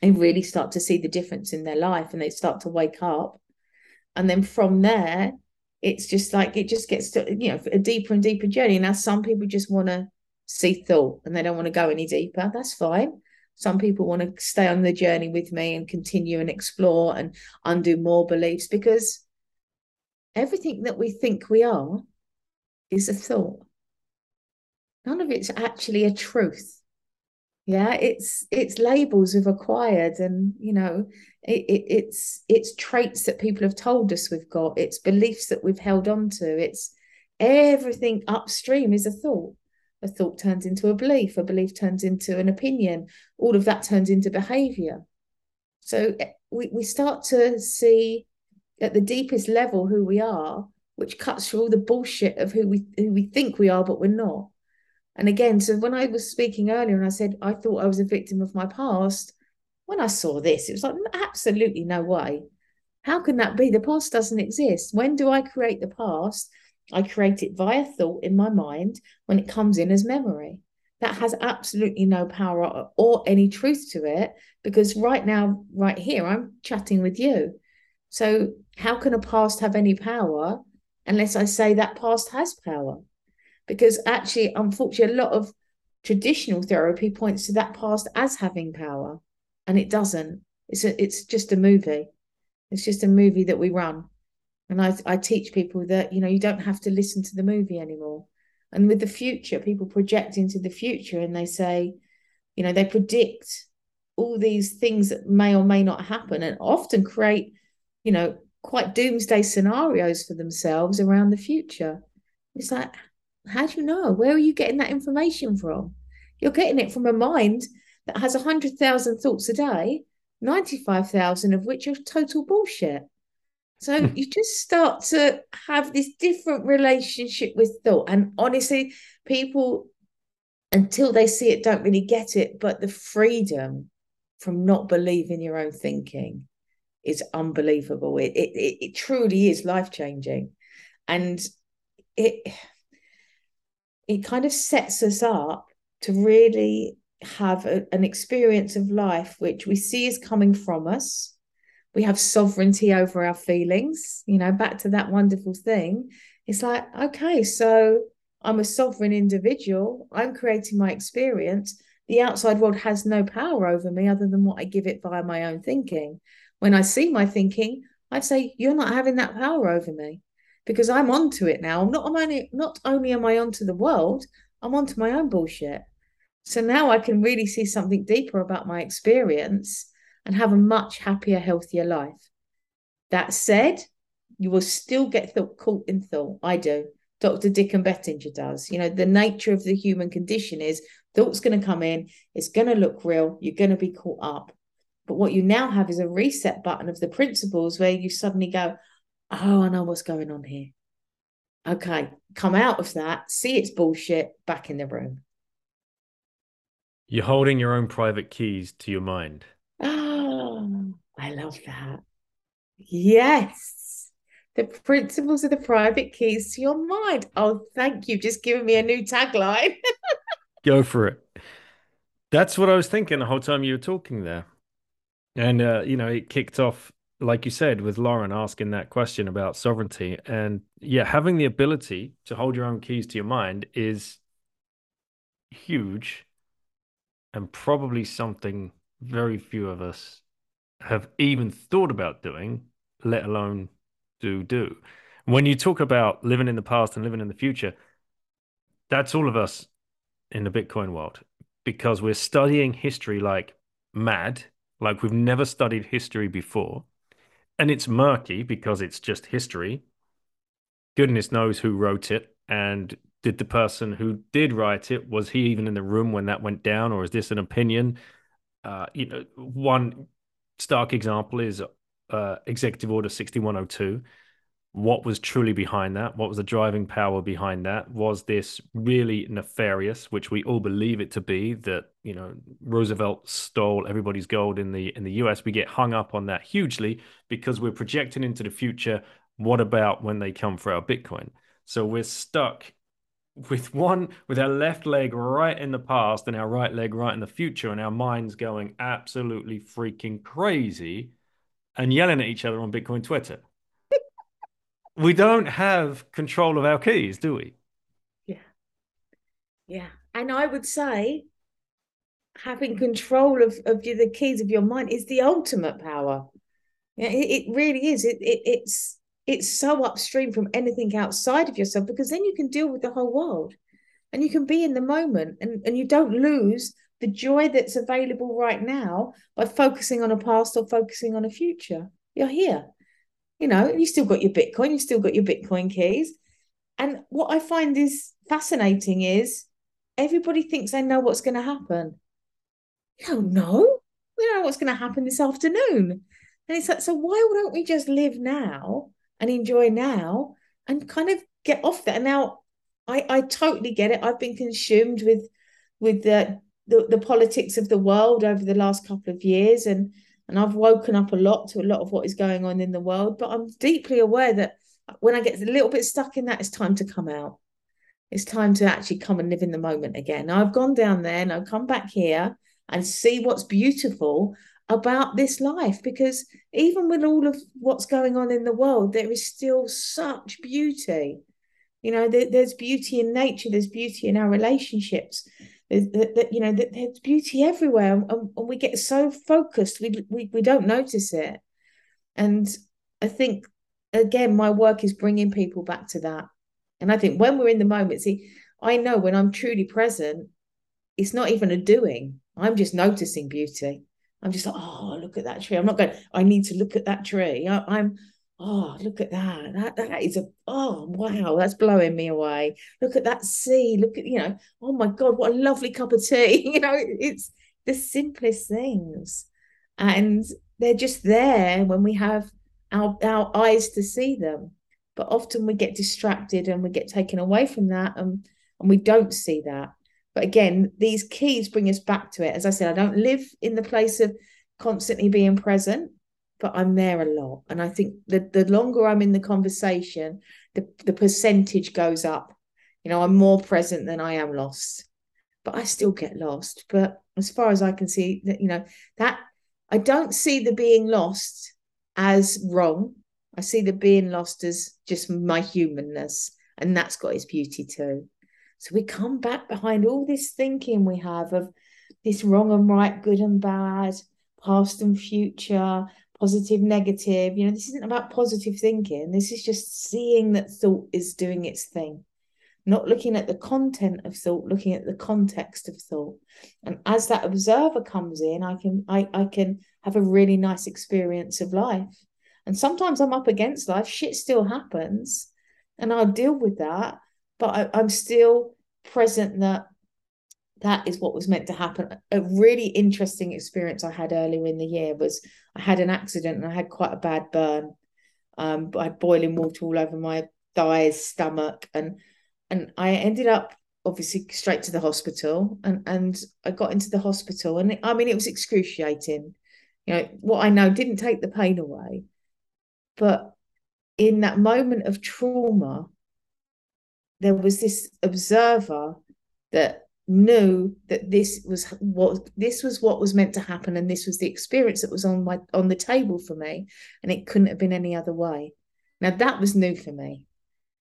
Speaker 2: they really start to see the difference in their life and they start to wake up. And then from there it's just like it just gets to you know a deeper and deeper journey. Now some people just want to see thought and they don't want to go any deeper that's fine. Some people want to stay on the journey with me and continue and explore and undo more beliefs because everything that we think we are is a thought. None of it's actually a truth. Yeah it's it's labels we've acquired and you know it, it, it's it's traits that people have told us we've got. It's beliefs that we've held on to. It's everything upstream is a thought a thought turns into a belief a belief turns into an opinion all of that turns into behavior so eh, we, we start to see at the deepest level who we are which cuts through all the bullshit of who we who we think we are but we're not and again, so when I was speaking earlier and I said I thought I was a victim of my past, when I saw this, it was like, absolutely no way. How can that be? The past doesn't exist. When do I create the past? I create it via thought in my mind when it comes in as memory. That has absolutely no power or any truth to it because right now, right here, I'm chatting with you. So, how can a past have any power unless I say that past has power? because actually, unfortunately, a lot of traditional therapy points to that past as having power, and it doesn't. It's a, it's just a movie. It's just a movie that we run. And I, I teach people that you know you don't have to listen to the movie anymore. And with the future, people project into the future and they say, you know, they predict all these things that may or may not happen, and often create, you know, quite doomsday scenarios for themselves around the future. It's like, how do you know? Where are you getting that information from? You're getting it from a mind that has 100,000 thoughts a day, 95,000 of which are total bullshit. So hmm. you just start to have this different relationship with thought. And honestly, people, until they see it, don't really get it. But the freedom from not believing your own thinking is unbelievable. It, it, it, it truly is life changing. And it, it kind of sets us up to really have a, an experience of life which we see is coming from us. We have sovereignty over our feelings, you know, back to that wonderful thing. It's like, okay, so I'm a sovereign individual, I'm creating my experience. The outside world has no power over me other than what I give it via my own thinking. When I see my thinking, I'd say, You're not having that power over me because I'm onto it now. I'm Not I'm only not only am I onto the world, I'm onto my own bullshit. So now I can really see something deeper about my experience and have a much happier, healthier life. That said, you will still get th- caught in thought. I do. Dr. Dicken Bettinger does. You know, the nature of the human condition is thought's going to come in, it's going to look real, you're going to be caught up. But what you now have is a reset button of the principles where you suddenly go, oh, I know what's going on here. Okay, come out of that, see it's bullshit, back in the room.
Speaker 1: You're holding your own private keys to your mind. [GASPS] [GASPS]
Speaker 2: I love that. Yes. The principles of the private keys to your mind. Oh, thank you. Just giving me a new tagline. [LAUGHS]
Speaker 1: Go for it. That's what I was thinking the whole time you were talking there. And, uh, you know, it kicked off like you said, with Lauren asking that question about sovereignty, and yeah, having the ability to hold your own keys to your mind is huge and probably something very few of us have even thought about doing, let alone do do. When you talk about living in the past and living in the future, that's all of us in the Bitcoin world because we're studying history like mad, like we've never studied history before. And it's murky because it's just history. Goodness knows who wrote it. And did the person who did write it, was he even in the room when that went down? Or is this an opinion? Uh, you know, one stark example is uh, Executive Order 6102 what was truly behind that? What was the driving power behind that? Was this really nefarious which we all believe it to be that you know roosevelt stole everybody's gold in the in the us we get hung up on that hugely because we're projecting into the future what about when they come for our bitcoin? So we're stuck with one with our left leg right in the past and our right leg right in the future and our minds going absolutely freaking crazy and yelling at each other on bitcoin twitter we don't have control of our keys, do we?
Speaker 2: Yeah. Yeah. And I would say having control of, of the keys of your mind is the ultimate power. Yeah, it, it really is. It, it it's it's so upstream from anything outside of yourself because then you can deal with the whole world and you can be in the moment and, and you don't lose the joy that's available right now by focusing on a past or focusing on a future. You're here. You know, you still got your Bitcoin, you still got your Bitcoin keys. And what I find is fascinating is everybody thinks they know what's going to happen. You don't know. We don't know what's going to happen this afternoon. And it's like, so why don't we just live now and enjoy now and kind of get off that? And now I, I totally get it. I've been consumed with with the, the the politics of the world over the last couple of years and and I've woken up a lot to a lot of what is going on in the world. But I'm deeply aware that when I get a little bit stuck in that, it's time to come out. It's time to actually come and live in the moment again. I've gone down there and I've come back here and see what's beautiful about this life because even with all of what's going on in the world, there is still such beauty. You know, there, there's beauty in nature, there's beauty in our relationships, that, you know that there's beauty everywhere and, and, we get so focused we, we we don't notice it. And i think again my work is bringing people back to that. And i think when we're in the moment see i know when i'm truly present it's not even a doing. I'm just noticing beauty i'm just like oh look at that tree. I'm not going i need to look at that tree. I, i'm oh look at that. That that is a oh wow that's blowing me away. Look at that sea. Look at you know oh my god what a lovely cup of tea. [LAUGHS] You know it's the simplest things. And they're just there when we have our our eyes to see them. But often we get distracted and we get taken away from that and and we don't see that but again these keys bring us back to it as i said i don't live in the place of constantly being present but I'm there a lot. And I think the, the longer I'm in the conversation, the, the percentage goes up. You know, I'm more present than I am lost, but I still get lost. But as far as I can see, that you know, that I don't see the being lost as wrong. I see the being lost as just my humanness, and that's got its beauty too. So we come back behind all this thinking we have of this wrong and right, good and bad, past and future, positive, negative. You know, this isn't about positive thinking. This is just seeing that thought is doing its thing, not looking at the content of thought, looking at the context of thought. And as that observer comes in, I can I, I can have a really nice experience of life. And sometimes I'm up against life, shit still happens, and I'll deal with that. But I, I'm still present that that is what was meant to happen. A really interesting experience I had earlier in the year was I had an accident and I had quite a bad burn. Um, I had boiling water all over my thighs, stomach, and and I ended up obviously straight to the hospital. And and I got into the hospital, and it, I mean it was excruciating. You know what I know didn't take the pain away, but in that moment of trauma, there was this observer that knew that this was what this was what was meant to happen and this was the experience that was on my on the table for me and it couldn't have been any other way now that was new for me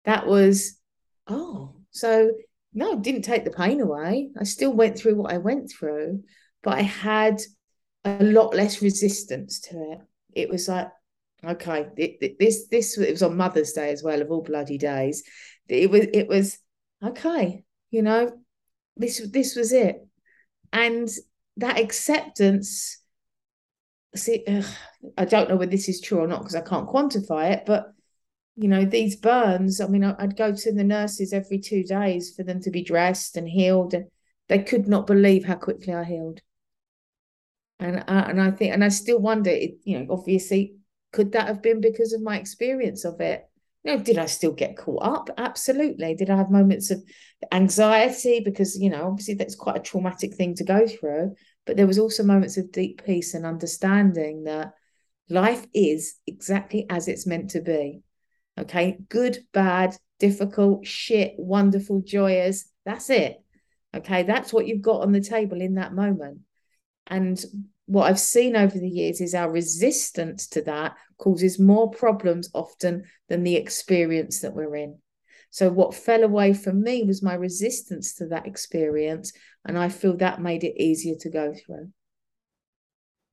Speaker 2: that was oh so no didn't take the pain away i still went through what i went through but i had a lot less resistance to it. It was like, okay, it, it, this this it was on Mother's Day as well of all bloody days. It was it was okay, you know, this this was it, and that acceptance. See, ugh, I don't know whether this is true or not because I can't quantify it, but you know these burns. I mean, I'd go to the nurses every two days for them to be dressed and healed, and they could not believe how quickly I healed. And uh, and I think, and I still wonder, it, you know, obviously, could that have been because of my experience of it? You know, did I still get caught up? Absolutely. Did I have moments of anxiety because you know, obviously, that's quite a traumatic thing to go through. But there was also moments of deep peace and understanding that life is exactly as it's meant to be. Okay, good, bad, difficult, shit, wonderful, joyous. That's it. Okay, that's what you've got on the table in that moment. And what I've seen over the years is our resistance to that causes more problems often than the experience that we're in. So, what fell away from me was my resistance to that experience. And I feel that made it easier to go through.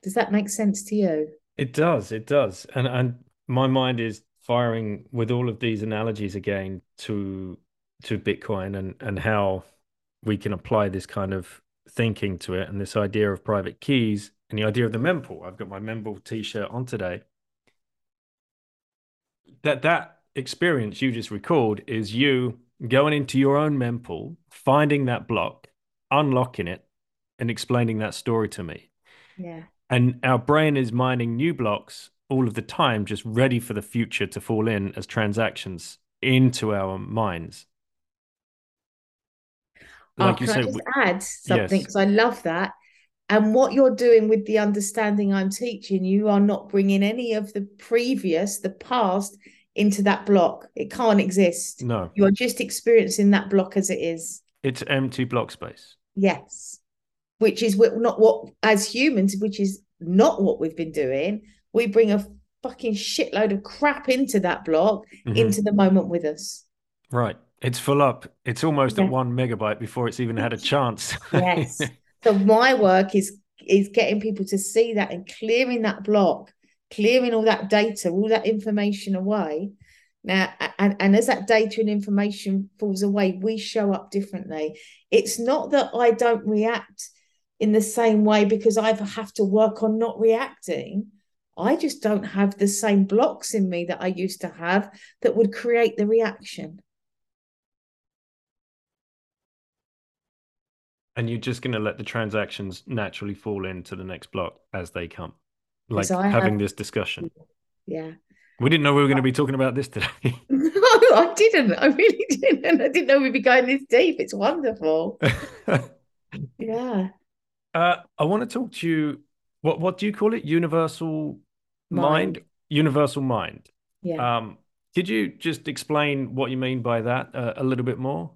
Speaker 2: Does that make sense to you?
Speaker 1: It does. It does. And, and my mind is firing with all of these analogies again to to Bitcoin and, and how we can apply this kind of thinking to it and this idea of private keys and the idea of the mempool. I've got my mempool t-shirt on today. That that experience you just recalled is you going into your own mempool, finding that block, unlocking it, and explaining that story to me.
Speaker 2: Yeah.
Speaker 1: And our brain is mining new blocks all of the time, just ready for the future to fall in as transactions into our minds oh,
Speaker 2: like oh, you said, I just add something because yes. I love that. And what you're doing with the understanding I'm teaching, you are not bringing any of the previous, the past, into that block. It can't exist.
Speaker 1: No.
Speaker 2: You are just experiencing that block as it is.
Speaker 1: It's empty block space.
Speaker 2: Yes. Which is not what, as humans, which is not what we've been doing. We bring a fucking shitload of crap into that block, mm-hmm. into the moment with us.
Speaker 1: Right. It's full up. It's almost yeah. at one megabyte before it's even had a chance.
Speaker 2: yes. [LAUGHS] So my work is is getting people to see that and clearing that block, clearing all that data, all that information away. Now, and, and as that data and information falls away, we show up differently. It's not that I don't react in the same way because I have to work on not reacting. I just don't have the same blocks in me that I used to have that would create the reaction.
Speaker 1: And you're just going to let the transactions naturally fall into the next block as they come, like having have... this discussion.
Speaker 2: Yeah.
Speaker 1: We didn't know we were going to be talking about this today. [LAUGHS]
Speaker 2: no, I didn't. I really [LAUGHS] didn't. I didn't know we'd be going this deep. It's wonderful. [LAUGHS] yeah.
Speaker 1: Uh, I want to talk to you. What what do you call it? Universal mind. mind? Universal mind.
Speaker 2: Yeah.
Speaker 1: Um, could you just explain what you mean by that uh, a little bit more?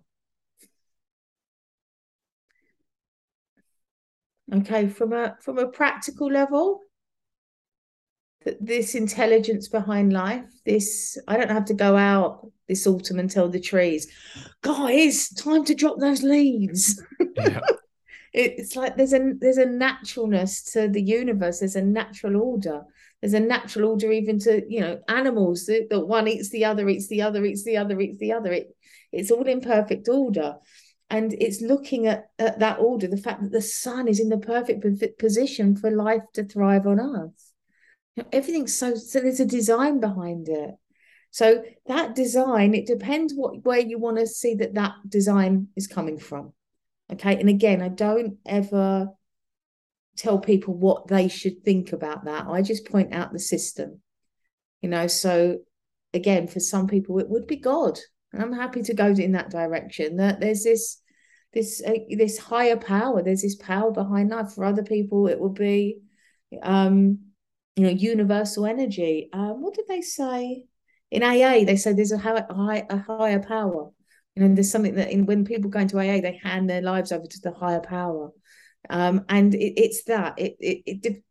Speaker 2: Okay from a from a practical level that this intelligence behind life this i don't have to go out this autumn and tell the trees guys time to drop those leaves. Yeah. [LAUGHS] it's like there's a there's a naturalness to the universe there's a natural order. There's a natural order even to you know animals that, that one eats the other eats the other eats the other eats the other. It it's all in perfect order and it's looking at, at that order the fact that the sun is in the perfect position for life to thrive on earth. You know, everything's so so there's a design behind it. So that design it depends what where you want to see that that design is coming from. Okay and again i don't ever tell people what they should think about that. I just point out the system. You know so again for some people it would be god I'm happy to go in that direction. That there's this this uh, this higher power. There's this power behind life. For other people, it will be, um, you know, universal energy. Um, what did they say in AA? They say there's a high, a higher power. You know, there's something that in, when people go into AA, they hand their lives over to the higher power, um, and it, it's that it it it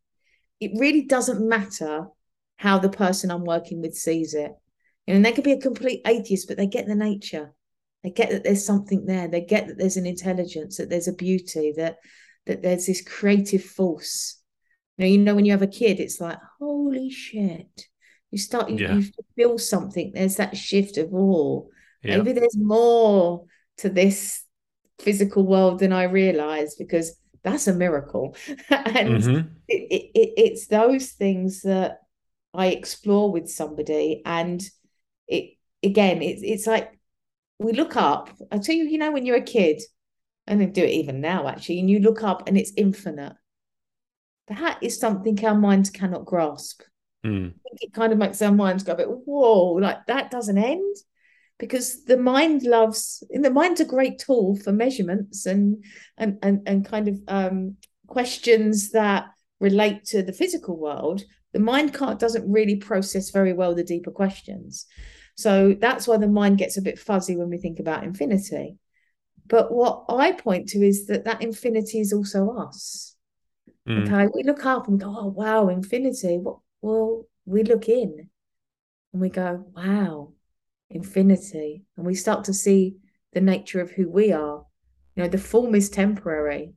Speaker 2: it really doesn't matter how the person I'm working with sees it and they could be a complete atheist, but they get the nature. They get that there's something there. They get that there's an intelligence, that there's a beauty, that that there's this creative force. You know, you know, when you have a kid, it's like, holy shit. You start, you,
Speaker 1: Yeah.
Speaker 2: you feel something. There's that shift of, oh,
Speaker 1: Yeah.
Speaker 2: maybe there's more to this physical world than I realized because that's a miracle. [LAUGHS] and
Speaker 1: Mhm.
Speaker 2: it, it, it, it's those things that I explore with somebody. And it, again, it's, it's like we look up. I tell you, you know, when you're a kid, and they do it even now, actually, and you look up and it's infinite. That is something our minds cannot grasp.
Speaker 1: Mm.
Speaker 2: I think it kind of makes our minds go a bit, whoa, like that doesn't end. Because the mind loves, and the mind's a great tool for measurements and and and, and kind of um, questions that relate to the physical world. The mind can't doesn't really process very well the deeper questions. So that's why the mind gets a bit fuzzy when we think about infinity. But what I point to is that that infinity is also us.
Speaker 1: Mm.
Speaker 2: Okay, we look up and go, oh wow, infinity. What? Well, we look in and we go, wow, infinity, and we start to see the nature of who we are. You know, the form is temporary.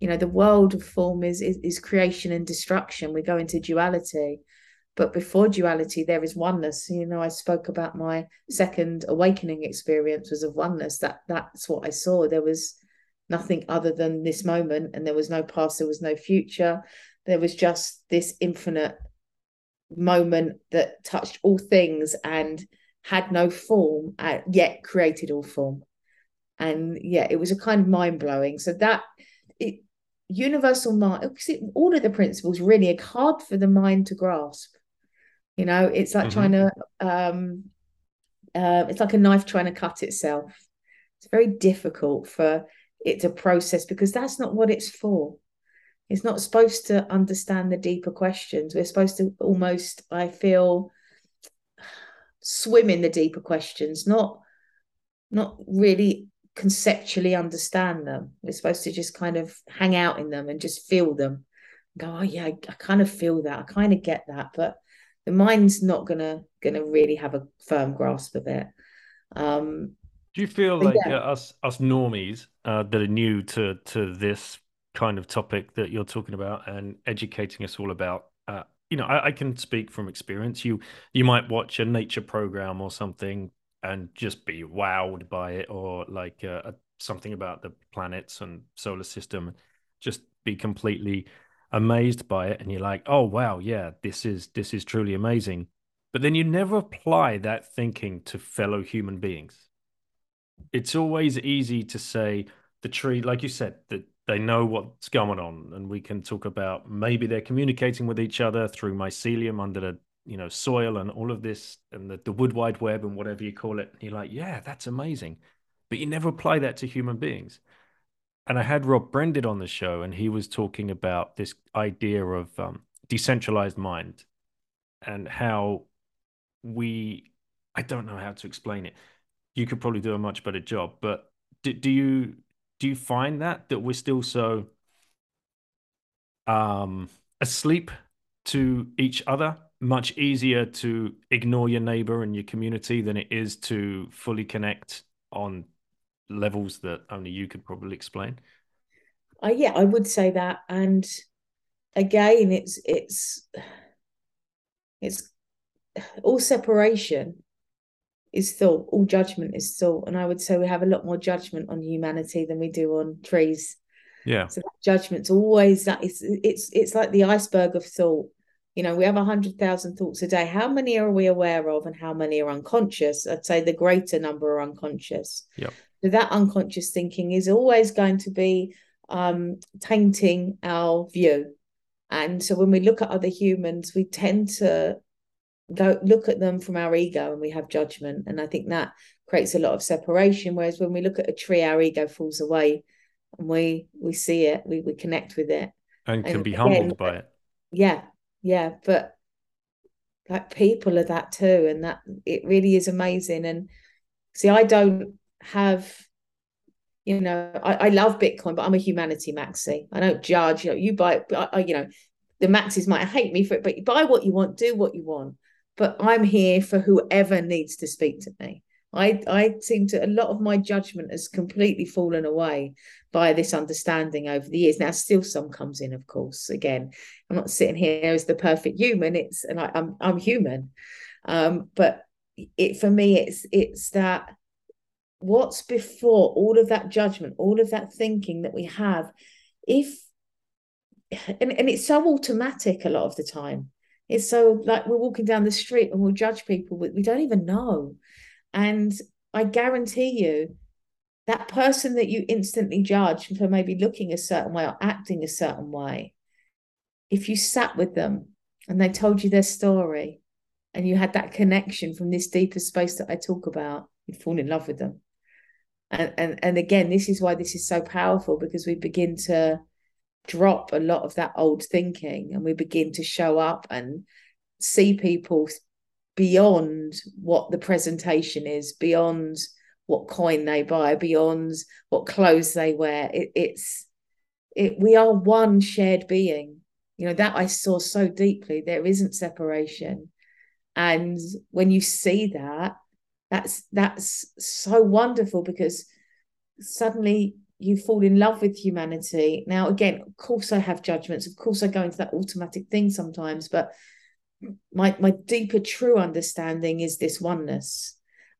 Speaker 2: You know, the world of form is is, is creation and destruction. We go into duality, but before duality, there is oneness. You know, I spoke about my second awakening experience was of oneness. That that's what I saw. There was nothing other than this moment, and there was no past, there was no future. There was just this infinite moment that touched all things and had no form, uh, yet created all form. And yeah, it was a kind of mind blowing. So that it, universal mind, all of the principles really are hard for the mind to grasp. You know, it's like
Speaker 1: Mhm.
Speaker 2: trying to, um, uh, it's like a knife trying to cut itself. It's very difficult for it to process because that's not what it's for. It's not supposed to understand the deeper questions. We're supposed to almost, I feel, swim in the deeper questions, not not really conceptually understand them. We're supposed to just kind of hang out in them and just feel them. Go, oh yeah, I, I kind of feel that. I kind of get that, but the mind's not gonna gonna really have a firm grasp of it. Um,
Speaker 1: Do you feel like
Speaker 2: yeah.
Speaker 1: uh, us us normies uh, that are new to to this kind of topic that you're talking about and educating us all about? Uh, you know, I, I can speak from experience. You you might watch a nature program or something and just be wowed by it, or like uh, something about the planets and solar system, just be completely amazed by it, and you're like, oh wow, yeah, this is this is truly amazing. But then you never apply that thinking to fellow human beings it's always easy to say the tree, like you said, that they know what's going on, and we can talk about maybe they're communicating with each other through mycelium under the you know soil and all of this and the, the wood wide web and whatever you call it. And you're like, yeah, that's amazing, but you never apply that to human beings. And I had Rob Brended on the show, and he was talking about this idea of um, decentralized mind and how we, I don't know how to explain it you could probably do a much better job. But do, do you do you find that that we're still so um asleep to each other? Much easier to ignore your neighbor and your community than it is to fully connect on levels that only you could probably explain.
Speaker 2: I yeah, I would say that. And again, it's it's it's all separation is thought, all judgment is thought. And I would say we have a lot more judgment on humanity than we do on trees.
Speaker 1: Yeah.
Speaker 2: So that judgment's always that it's it's it's like the iceberg of thought. You know, we have a hundred thousand thoughts a day. How many are we aware of and how many are unconscious? I'd say the greater number are unconscious.
Speaker 1: Yep.
Speaker 2: So that unconscious thinking is always going to be um, tainting our view. And so when we look at other humans, we tend to go look at them from our ego and we have judgment. And I think that creates a lot of separation. Whereas when we look at a tree, our ego falls away and we we see it, we, we connect with it.
Speaker 1: And can
Speaker 2: And
Speaker 1: be
Speaker 2: again,
Speaker 1: humbled by it.
Speaker 2: Yeah, yeah. But like people are that too. And that it really is amazing. And see, I don't have you know, I, I love Bitcoin, but I'm a humanity maxi. I don't judge. You know, you buy, I, I, you know, the maxis might hate me for it, but you buy what you want, do what you want. But I'm here for whoever needs to speak to me. I I seem to a lot of my judgment has completely fallen away by this understanding over the years. Now, still some comes in, of course. Again, I'm not sitting here as the perfect human. It's and I, I'm I'm human, um, but it for me it's it's that what's before all of that judgment, all of that thinking that we have, if and, and it's so automatic a lot of the time. It's so like we're walking down the street and we'll judge people we, we don't even know. And I guarantee you, that person that you instantly judge for maybe looking a certain way or acting a certain way, if you sat with them and they told you their story and you had that connection from this deeper space that I talk about, you'd fall in love with them. And, and and again, this is why this is so powerful because we begin to drop a lot of that old thinking and we begin to show up and see people beyond what the presentation is, beyond what coin they buy, beyond what clothes they wear. It, it's it we are one shared being. You know, that I saw so deeply. There isn't separation. And when you see that, that's that's so wonderful because suddenly you fall in love with humanity. Now, again, of course, I have judgments. Of course, I go into that automatic thing sometimes, but my my deeper, true understanding is this oneness,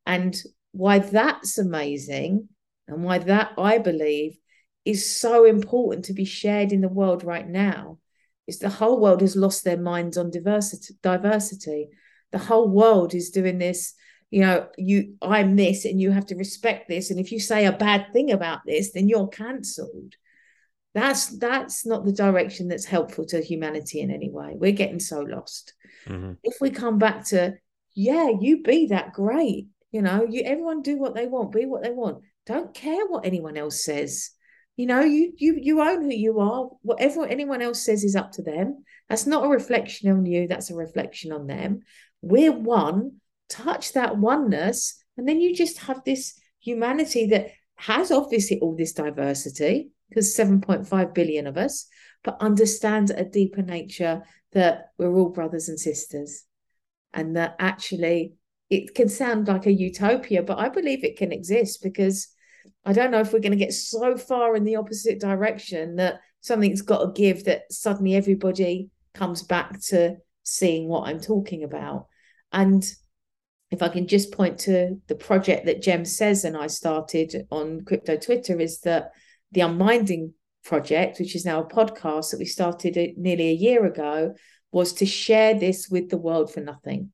Speaker 2: and why that's amazing, and why that I believe is so important to be shared in the world right now. Is the whole world has lost their minds on diversity. Diversity. The whole world is doing this you know you i'm this and you have to respect this. And if you say a bad thing about this then you're cancelled. That's that's not the direction that's helpful to humanity in any way. We're getting so lost. Mm-hmm. if we come back to yeah you be that great you know you everyone do what they want be what they want. Don't care what anyone else says. You know you you you own who you are. Whatever anyone else says is up to them. That's not a reflection on you that's a reflection on them. We're one touch that oneness and then you just have this humanity that has obviously all this diversity because 7.5 billion of us but understands a deeper nature that we're all brothers and sisters and that actually it can sound like a utopia but i believe it can exist because i don't know if we're going to get so far in the opposite direction that something's got to give that suddenly everybody comes back to seeing what i'm talking about. And if I can just point to the project that Jem says and I started on crypto Twitter is that the Unminding project, which is now a podcast that we started nearly a year ago, was to share this with the world for nothing.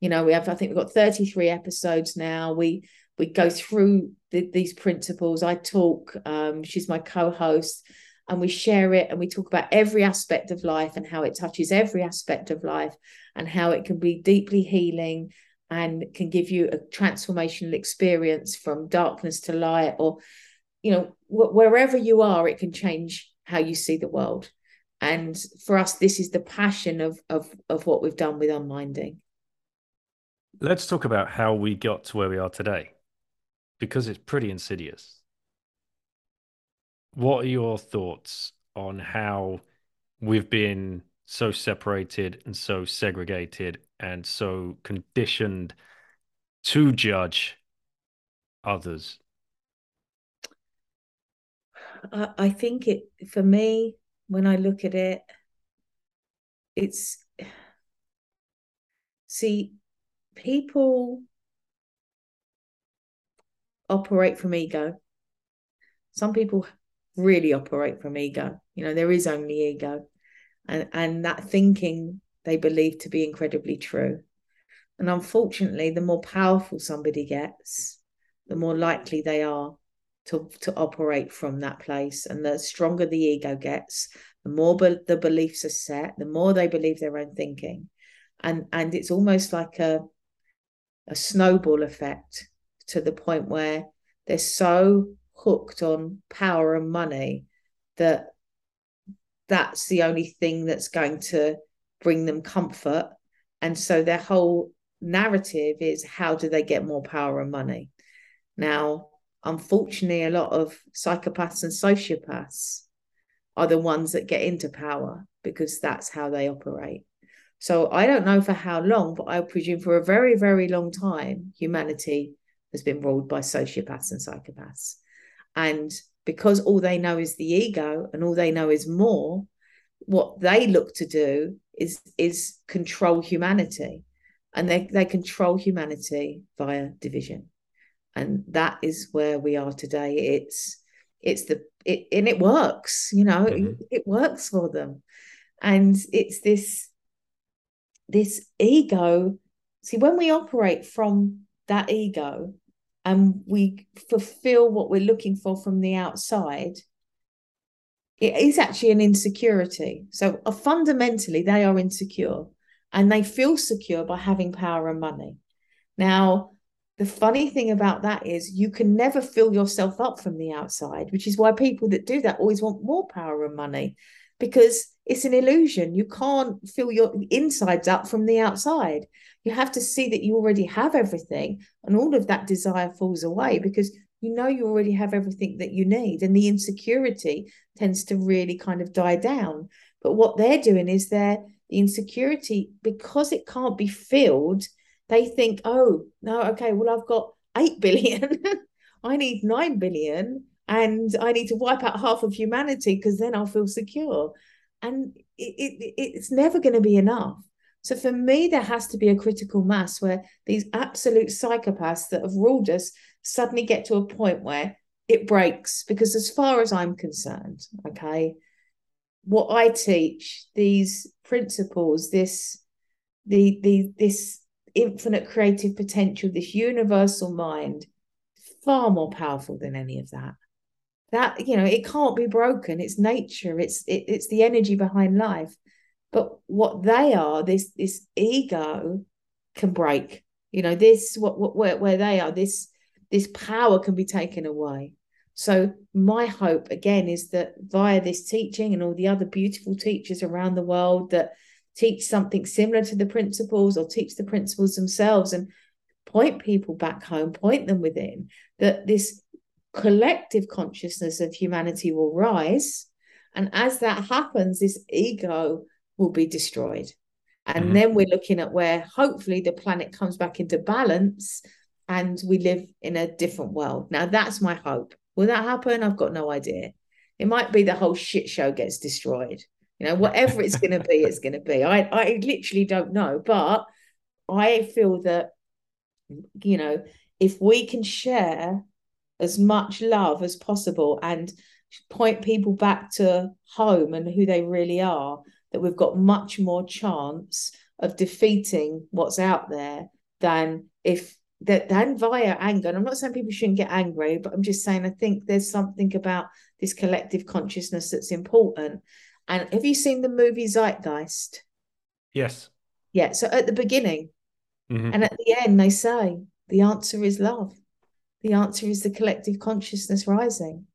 Speaker 2: You know, we have I think we've got 33 episodes now. We we go through the, these principles. I talk, um, she's my co-host, and we share it and we talk about every aspect of life and how it touches every aspect of life and how it can be deeply healing and can give you a transformational experience from darkness to light or you know wh- wherever you are it can change how you see the world. And for us this is the passion of of of what we've done with unminding
Speaker 1: let's talk about how we got to where we are today because it's pretty insidious. What are your thoughts on how we've been so separated and so segregated and so conditioned to judge others?
Speaker 2: I think it, for me, when I look at it, it's, see, people operate from ego. Some people really operate from ego. You know, there is only ego. And, and that thinking they believe to be incredibly true. And unfortunately, the more powerful somebody gets, the more likely they are to, to operate from that place. And the stronger the ego gets, the more be- the beliefs are set, the more they believe their own thinking. And, and it's almost like a, a snowball effect to the point where they're so hooked on power and money that that's the only thing that's going to bring them comfort. And so their whole narrative is how do they get more power and money? Now, unfortunately, a lot of psychopaths and sociopaths are the ones that get into power because that's how they operate. So I don't know for how long, but I presume for a very, very long time, humanity has been ruled by sociopaths and psychopaths. And because all they know is the ego and all they know is more, what they look to do is is control humanity. And they, they control humanity via division. And that is where we are today. It's it's the it and it works, you know, mm-hmm. it, it works for them. And it's this this ego. See, when we operate from that ego, and we fulfill what we're looking for from the outside, it is actually an insecurity. So uh, fundamentally, they are insecure and they feel secure by having power and money. Now, the funny thing about that is you can never fill yourself up from the outside, which is why people that do that always want more power and money because it's an illusion. You can't fill your insides up from the outside you have to see that you already have everything and all of that desire falls away because you know you already have everything that you need and the insecurity tends to really kind of die down. But what they're doing is they're the insecurity because it can't be filled they think oh no okay well i've got 8 billion [LAUGHS] i need 9 billion and i need to wipe out half of humanity because then i'll feel secure. And it, it, it's never going to be enough. So for me, there has to be a critical mass where these absolute psychopaths that have ruled us suddenly get to a point where it breaks. Because as far as I'm concerned, okay, what I teach, these principles, this the the this infinite creative potential, this universal mind, far more powerful than any of that. That you know, it can't be broken. It's nature. It's it, it's the energy behind life. But what they are, this this ego can break. You know, this what, what where, where they are, this this power can be taken away. So my hope again is that via this teaching and all the other beautiful teachers around the world that teach something similar to the principles or teach the principles themselves and point people back home, point them within, that this collective consciousness of humanity will rise. And as that happens, this ego will be destroyed. And mm-hmm. then we're looking at where hopefully the planet comes back into balance and we live in a different world. Now, that's my hope. Will that happen? I've got no idea. It might be the whole shit show gets destroyed. You know, whatever it's going to be, it's going to be. I, I literally don't know. But I feel that, you know, if we can share as much love as possible and point people back to home and who they really are, that we've got much more chance of defeating what's out there than if that than via anger. And I'm not saying people shouldn't get angry, but I'm just saying I think there's something about this collective consciousness that's important. And have you seen the movie Zeitgeist?
Speaker 1: Yes.
Speaker 2: Yeah. So at the beginning mm-hmm. and at the end, they say the answer is love. The answer is the collective consciousness rising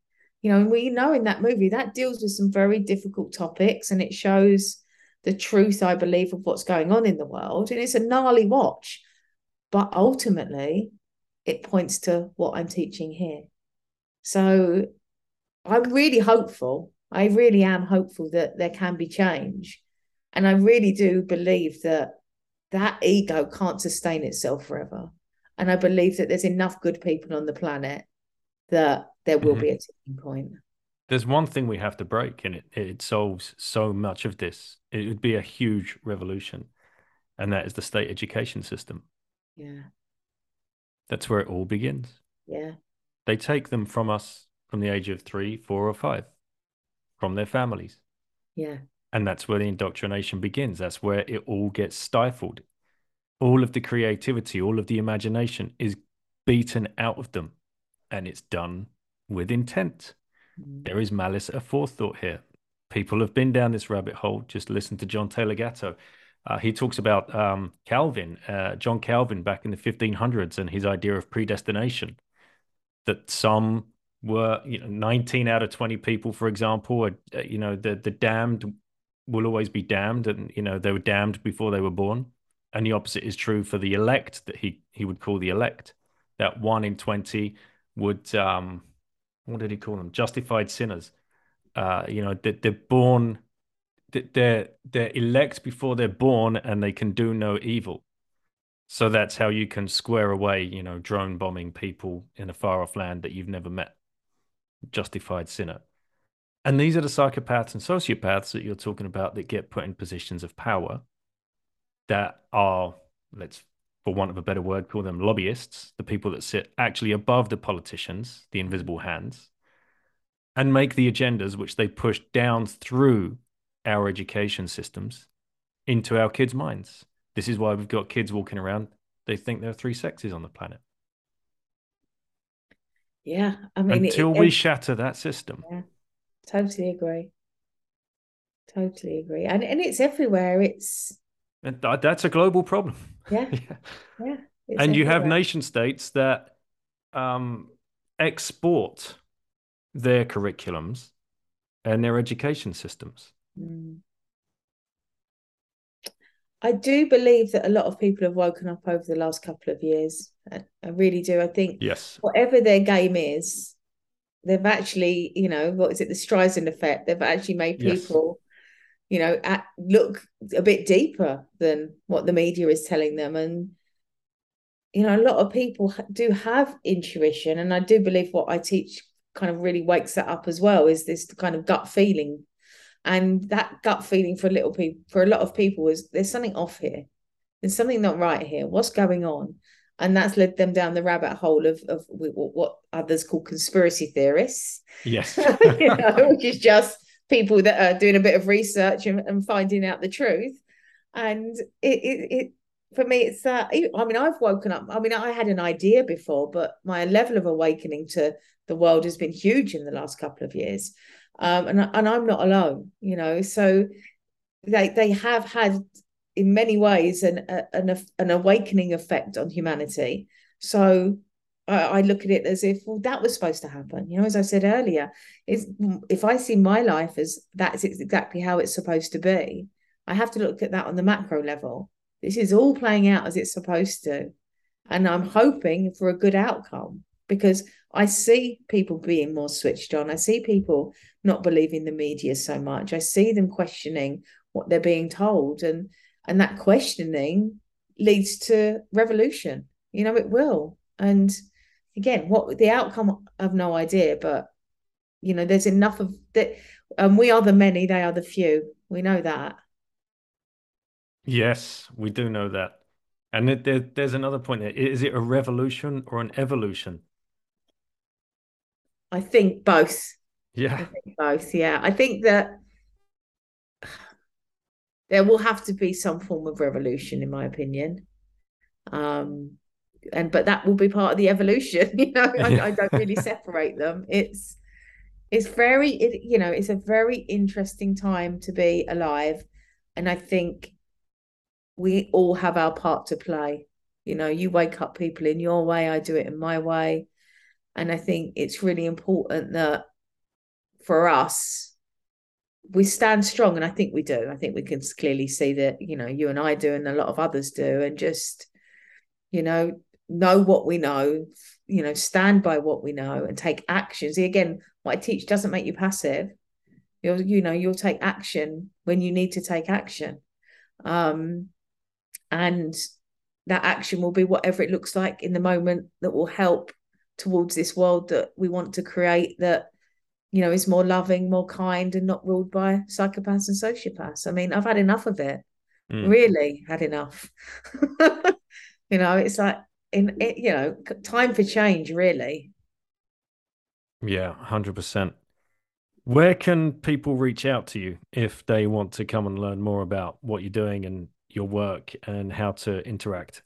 Speaker 2: you know and we know in that movie that deals with some very difficult topics and it shows the truth i believe of what's going on in the world and it's a gnarly watch but ultimately it points to what i'm teaching here so i'm really hopeful i really am hopeful that there can be change and i really do believe that that ego can't sustain itself forever and i believe that there's enough good people on the planet that there will mm-hmm. be a tipping point.
Speaker 1: There's one thing we have to break, and it, it solves so much of this. It would be a huge revolution, and that is the state education system.
Speaker 2: Yeah.
Speaker 1: That's where it all begins.
Speaker 2: Yeah.
Speaker 1: They take them from us from the age of three, four, or five, from their families.
Speaker 2: Yeah.
Speaker 1: And that's where the indoctrination begins. That's where it all gets stifled. All of the creativity, all of the imagination is beaten out of them and it's done with intent. Mm. There is malice aforethought here. People have been down this rabbit hole. Just listen to John Taylor Gatto. Uh, he talks about um, Calvin, uh, John Calvin, back in the 1500s, and his idea of predestination. That some were, you know, 19 out of 20 people, for example, are, uh, you know, the the damned will always be damned, and you know they were damned before they were born. And the opposite is true for the elect, that he he would call the elect. That one in 20 would um, what did he call them? Justified sinners. Uh, you know, that they're born, they're they're elect before they're born, and they can do no evil. So that's how you can square away, you know, drone bombing people in a far off land that you've never met. Justified sinner. And these are the psychopaths and sociopaths that you're talking about that get put in positions of power that are, let's, for want of a better word, call them lobbyists, the people that sit actually above the politicians, the invisible hands, and make the agendas which they push down through our education systems into our kids' minds. This is why we've got kids walking around. They think there are three sexes on the planet.
Speaker 2: Yeah, I mean,
Speaker 1: until
Speaker 2: it,
Speaker 1: we
Speaker 2: it,
Speaker 1: shatter that system.
Speaker 2: Yeah, totally agree. Totally agree, and and it's everywhere. It's
Speaker 1: and that's a global problem.
Speaker 2: Yeah, [LAUGHS] yeah. yeah
Speaker 1: and everywhere. you have nation states that um, export their curriculums and their education systems.
Speaker 2: Mm. I do believe that a lot of people have woken up over the last couple of years. I, I really do. I think
Speaker 1: yes,
Speaker 2: whatever their game is, they've actually, you know, what is it, the Streisand effect? They've actually made people, yes. you know, at, look a bit deeper than what the media is telling them. And, you know, a lot of people do have intuition. And I do believe what I teach kind of really wakes that up as well is this kind of gut feeling and that gut feeling for a little people for a lot of people is there's something off here. There's something not right here. What's going on? And that's led them down the rabbit hole of, of what others call conspiracy theorists.
Speaker 1: Yes. [LAUGHS]
Speaker 2: You know, which is just people that are doing a bit of research and, and finding out the truth. And it, it, it for me it's that i mean i've woken up i mean i had an idea before but my level of awakening to the world has been huge in the last couple of years um, and and I'm not alone, you know. So they they have had in many ways an an an awakening effect on humanity. So I, look at it as if well that was supposed to happen. You know, as I said earlier, is if I see my life as that's exactly how it's supposed to be, I have to look at that on the macro level. This is all playing out as it's supposed to, and I'm hoping for a good outcome because I see people being more switched on. I see people not believing the media so much. I see them questioning what they're being told, and and that questioning leads to revolution. You know, it will. And again, what the outcome, I have no idea, but you know, there's enough of that. And um, we are the many; they are the few. We know that.
Speaker 1: Yes, we do know that. And there, there's another point there. Is it a revolution or an evolution?
Speaker 2: I think both.
Speaker 1: Yeah.
Speaker 2: I think both. Yeah. I think that there will have to be some form of revolution, in my opinion. Um, and but that will be part of the evolution. [LAUGHS] You know, I, I don't really [LAUGHS] separate them. It's it's very, it, you know, it's a very interesting time to be alive, and I think we all have our part to play. You know, you wake up people in your way, I do it in my way. And I think it's really important that for us, we stand strong. And I think we do. I think we can clearly see that, you know, you and I do, and a lot of others do. And just, you know, know what we know, you know, stand by what we know and take actions. Again, what I teach doesn't make you passive. You'll, you know, you'll take action when you need to take action. Um, and that action will be whatever it looks like in the moment that will help towards this world that we want to create that you know is more loving more kind and not ruled by psychopaths and sociopaths i mean i've had enough of it. Mm. really had enough. [LAUGHS] You know it's like in it, you know time for change really.
Speaker 1: Yeah 100% where can people reach out to you if they want to come and learn more about what you're doing and your work and how to interact?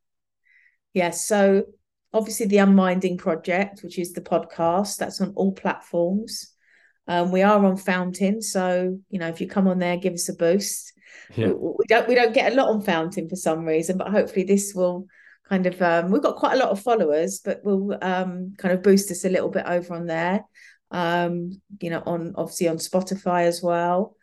Speaker 2: Yes so obviously the Unminding Project, which is the podcast, that's on all platforms. Um, we are on Fountain, so you know if you come on there, give us a boost. Yeah. We, we, don't we don't get a lot on Fountain for some reason, but hopefully this will kind of um, we've got quite a lot of followers, but will um, kind of boost us a little bit over on there. Um, you know, on obviously on Spotify as well.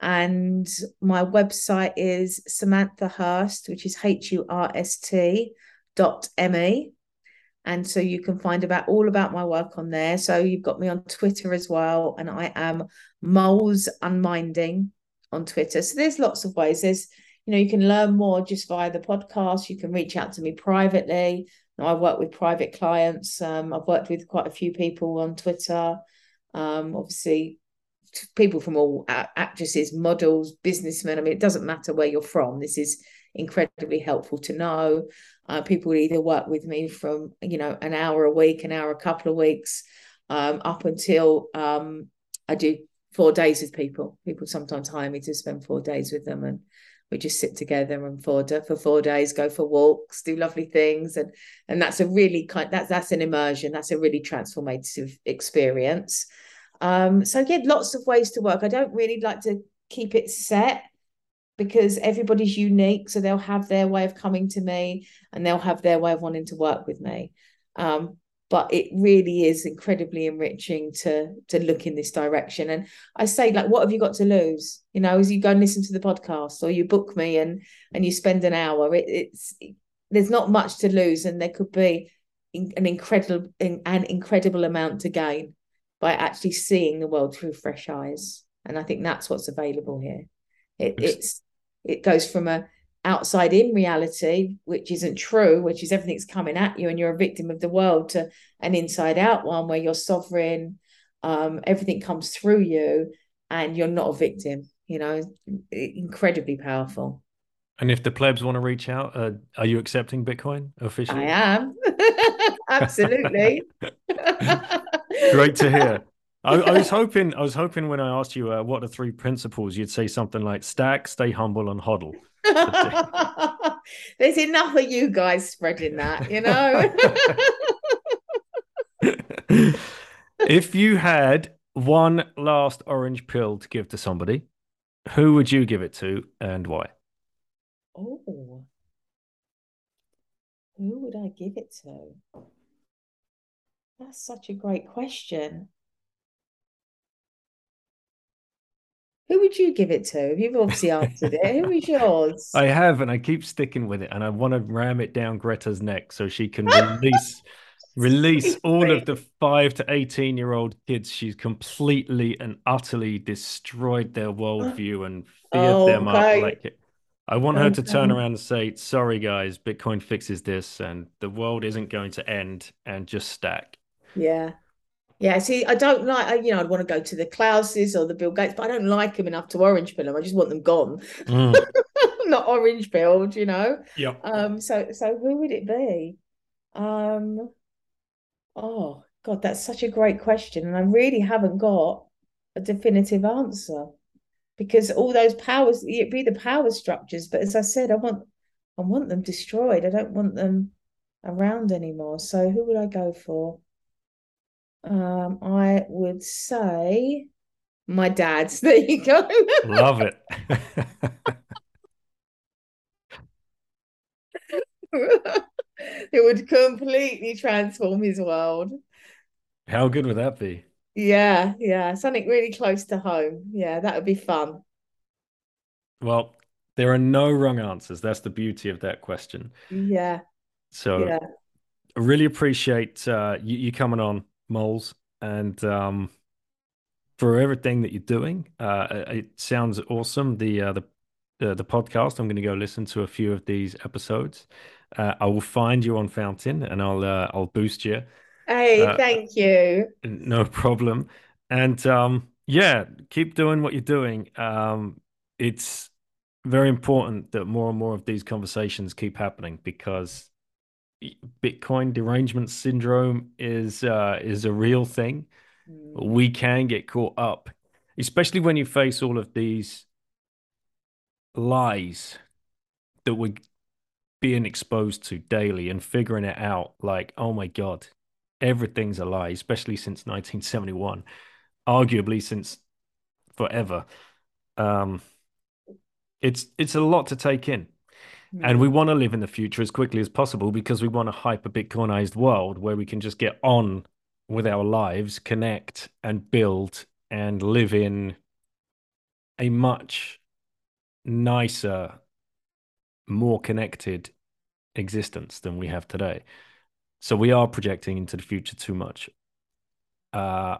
Speaker 2: And my website is Samantha Hurst, which is H U R S T dot M E and so you can find about all about my work on there so you've got me on twitter as well and i am moles unminding on twitter so there's lots of ways there's you know, you can learn more just via the podcast. You can reach out to me privately. I work with private clients. Um, I've worked with quite a few people on Twitter. Um, obviously, people from all actresses, models, businessmen. I mean, it doesn't matter where you're from. This is incredibly helpful to know. Uh, people either work with me from you know an hour a week, an hour a couple of weeks, um, up until um, I do four days with people. People sometimes hire me to spend four days with them, and we just sit together and for for four days, go for walks, do lovely things, and and that's a really kind that's that's an immersion. That's a really transformative experience. Um, so yeah, lots of ways to work. I don't really like to keep it set because everybody's unique. So they'll have their way of coming to me and they'll have their way of wanting to work with me. Um, but it really is incredibly enriching to to look in this direction. And I say, like, what have you got to lose? You know, as you go and listen to the podcast or you book me and and you spend an hour, it, it's it, there's not much to lose, and there could be an incredible an incredible amount to gain by actually seeing the world through fresh eyes. And I think that's what's available here. It, it's it goes from a outside in reality, which isn't true, which is everything's coming at you and you're a victim of the world, to an inside out one where you're sovereign, um, everything comes through you and you're not a victim, you know, incredibly powerful.
Speaker 1: And if the plebs want to reach out, uh, are you accepting Bitcoin officially?
Speaker 2: I am. [LAUGHS] Absolutely. [LAUGHS]
Speaker 1: Great to hear. I, I, was [LAUGHS] hoping, I was hoping when I asked you uh, what are three principles, you'd say something like stack, stay humble, and hodl. [LAUGHS]
Speaker 2: There's enough of you guys spreading that, you know. [LAUGHS]
Speaker 1: if you had one last orange pill to give to somebody, who would you give it to and why?
Speaker 2: Oh, who would I give it to? That's such a great question. Who would you give it to? You've obviously answered it. Who is yours? [LAUGHS]
Speaker 1: I have, and I keep sticking with it, and I want to ram it down Greta's neck so she can release [LAUGHS] release all of the five to eighteen year old kids. She's completely and utterly destroyed their worldview and feared oh, them up like it. I want her to turn around and say, "Sorry, guys, Bitcoin fixes this, and the world isn't going to end, and just stack."
Speaker 2: Yeah. Yeah, see, I don't like, you know, I'd want to go to the Klauses or the Bill Gates, but I don't like them enough to orange pill them. I just want them gone, mm. [LAUGHS] not orange pilled, you know.
Speaker 1: Yeah.
Speaker 2: Um. So, so who would it be? Um. Oh God, that's such a great question, and I really haven't got a definitive answer because all those powers, it be the power structures, but as I said, I want, I want them destroyed. I don't want them around anymore. So, who would I go for? Um, I would say my dad's. [LAUGHS] There you go.
Speaker 1: Love it. [LAUGHS]
Speaker 2: it would completely transform his world.
Speaker 1: How good would that be?
Speaker 2: Yeah, yeah, something really close to home. Yeah, that would be fun.
Speaker 1: Well, there are no wrong answers. That's the beauty of that question.
Speaker 2: Yeah.
Speaker 1: So, yeah. I really appreciate uh, you, you coming on moles and um, for everything that you're doing. Uh, it sounds awesome. The uh, the uh, the podcast. I'm going to go listen to a few of these episodes. Uh, I will find you on Fountain and I'll uh, I'll boost you.
Speaker 2: Hey, uh, thank you.
Speaker 1: No problem. And um, yeah, keep doing what you're doing. Um, it's very important that more and more of these conversations keep happening because Bitcoin derangement syndrome is uh, is a real thing. Mm. We can get caught up, especially when you face all of these lies that we're being exposed to daily and figuring it out. Like, oh my god, everything's a lie, especially since 1971, arguably since forever. Um, it's it's a lot to take in. And we want to live in the future as quickly as possible because we want a hyper Bitcoinized world where we can just get on with our lives, connect and build and live in a much nicer, more connected existence than we have today. So we are projecting into the future too much. Uh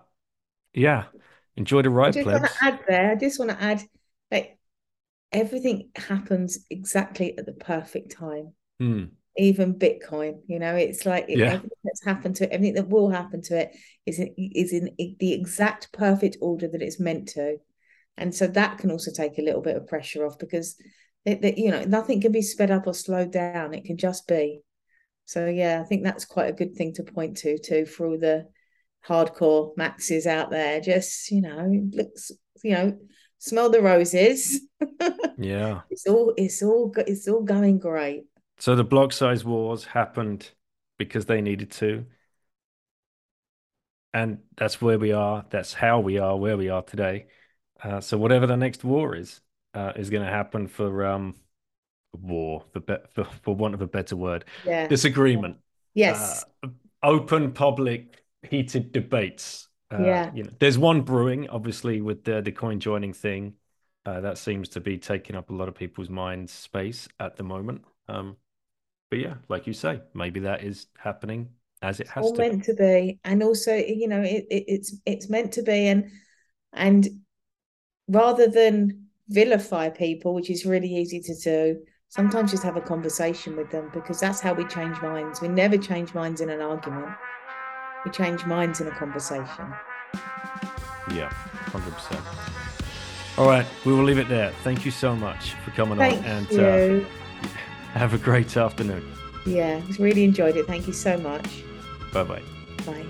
Speaker 1: yeah. Enjoy the ride,
Speaker 2: I just want to add there. I just want to add like everything happens exactly at the perfect time.
Speaker 1: Hmm.
Speaker 2: Even Bitcoin, you know, it's like
Speaker 1: Yeah.
Speaker 2: everything that's happened to it, everything that will happen to it is in, is in the exact perfect order that it's meant to, and so that can also take a little bit of pressure off because it, that you know nothing can be sped up or slowed down; it can just be. So yeah, I think that's quite a good thing to point to too for all the hardcore maxes out there. Just you know, looks you know, smell the roses.
Speaker 1: Yeah. [LAUGHS]
Speaker 2: It's all it's all it's all going great.
Speaker 1: So the block size wars happened because they needed to. And that's where we are. That's how we are where we are today. Uh, so whatever the next war is, uh, is going to happen for um, war, for, be- for for want of a better word,
Speaker 2: Yeah.
Speaker 1: disagreement,
Speaker 2: Yes.
Speaker 1: uh, open public heated debates. Uh,
Speaker 2: Yeah.
Speaker 1: You know, there's one brewing, obviously, with the the coin joining thing. Uh, that seems to be taking up a lot of people's mind space at the moment. Um, but yeah, like you say, maybe that is happening as it has
Speaker 2: all
Speaker 1: to.
Speaker 2: meant to be and also you know it, it, it's it's meant to be and and rather than vilify people which is really easy to do sometimes just have a conversation with them because that's how we change minds we never change minds in an argument we change minds in a conversation
Speaker 1: Yeah, hundred percent. All right, we will leave it there. Thank you so much for coming
Speaker 2: thank
Speaker 1: on, and
Speaker 2: you
Speaker 1: Uh, [LAUGHS] have a great afternoon.
Speaker 2: yeah really enjoyed it thank you so much
Speaker 1: Bye bye.
Speaker 2: bye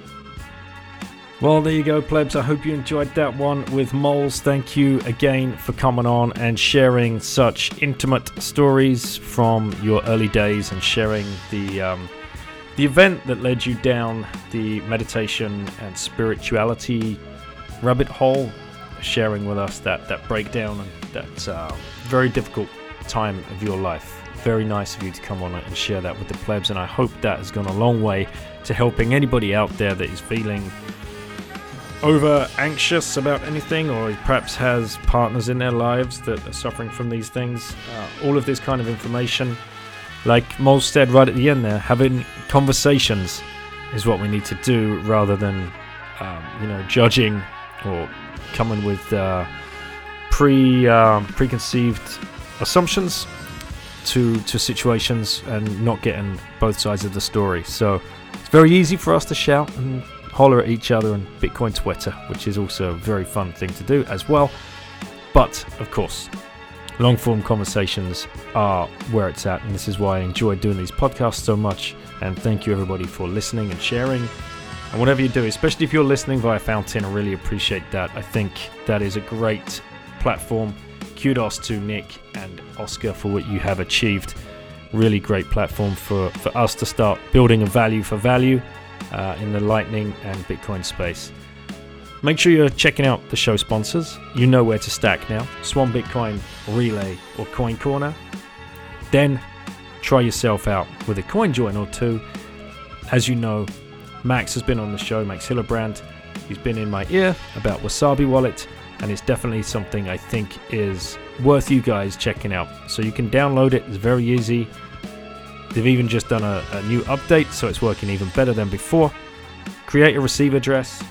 Speaker 1: Well, there you go, plebs. I hope you enjoyed that one with Moles. Thank you again for coming on and sharing such intimate stories from your early days and sharing the um, the event that led you down the meditation and spirituality rabbit hole. Sharing with us that that breakdown and that uh, very difficult time of your life. Very nice of you to come on and share that with the plebs, and I hope that has gone a long way to helping anybody out there that is feeling over anxious about anything or perhaps has partners in their lives that are suffering from these things. Uh, all of this kind of information, like Mole said right at the end there, having conversations is what we need to do rather than, um, you know, judging or coming with uh, pre um preconceived assumptions to to situations and not getting both sides of the story. So it's very easy for us to shout and holler at each other on Bitcoin Twitter, which is also a very fun thing to do as well. But of course, long form conversations are where it's at, and this is why I enjoy doing these podcasts so much. And thank you everybody for listening and sharing. And whatever you do, especially if you're listening via Fountain, I really appreciate that. I think that is a great platform. Kudos to Nick and Oscar for what you have achieved. Really great platform for, for us to start building a value for value uh, in the Lightning and Bitcoin space. Make sure you're checking out the show sponsors. You know where to stack now Swan Bitcoin, Relai, or CoinCorner. Then try yourself out with a coin join or two. As you know, Max has been on the show, Max Hillebrand. He's been in my ear about Wasabi Wallet, and it's definitely something I think is worth you guys checking out. So you can download it, it's very easy. They've even just done a, a new update, so it's working even better than before. Create a receive address,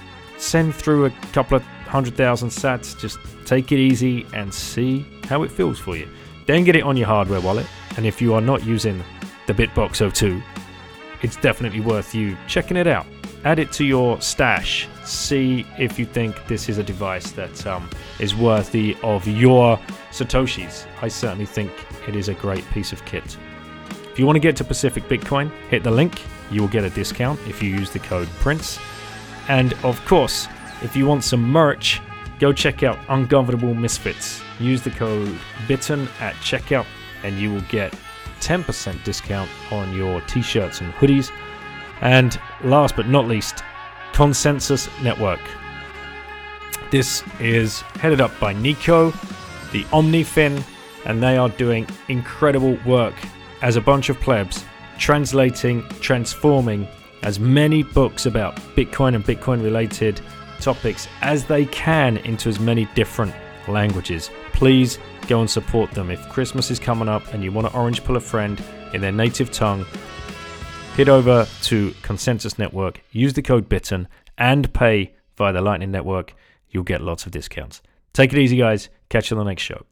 Speaker 1: send through a couple of hundred thousand sats, just take it easy and see how it feels for you. Then get it on your hardware wallet, and if you are not using the Bitbox 02, it's definitely worth you checking it out. Add it to your stash. See if you think this is a device that um, is worthy of your Satoshis. I certainly think it is a great piece of kit. If you want to get to Pacific Bitcoin, hit the link. You will get a discount if you use the code PRINCE. And of course, if you want some merch, go check out Ungovernable Misfits. Use the code BITTEN at checkout and you will get 10% discount on your t shirts and hoodies. And last but not least, Consensus Network. This is headed up by Nico, the OmniFin, and they are doing incredible work as a bunch of plebs, translating, transforming as many books about Bitcoin and Bitcoin related topics as they can into as many different languages. Please go and support them. If Christmas is coming up and you want to orange pill a friend in their native tongue, head over to Consensus Network, use the code BITTEN, and pay via the Lightning Network. You'll get lots of discounts. Take it easy, guys. Catch you on the next show.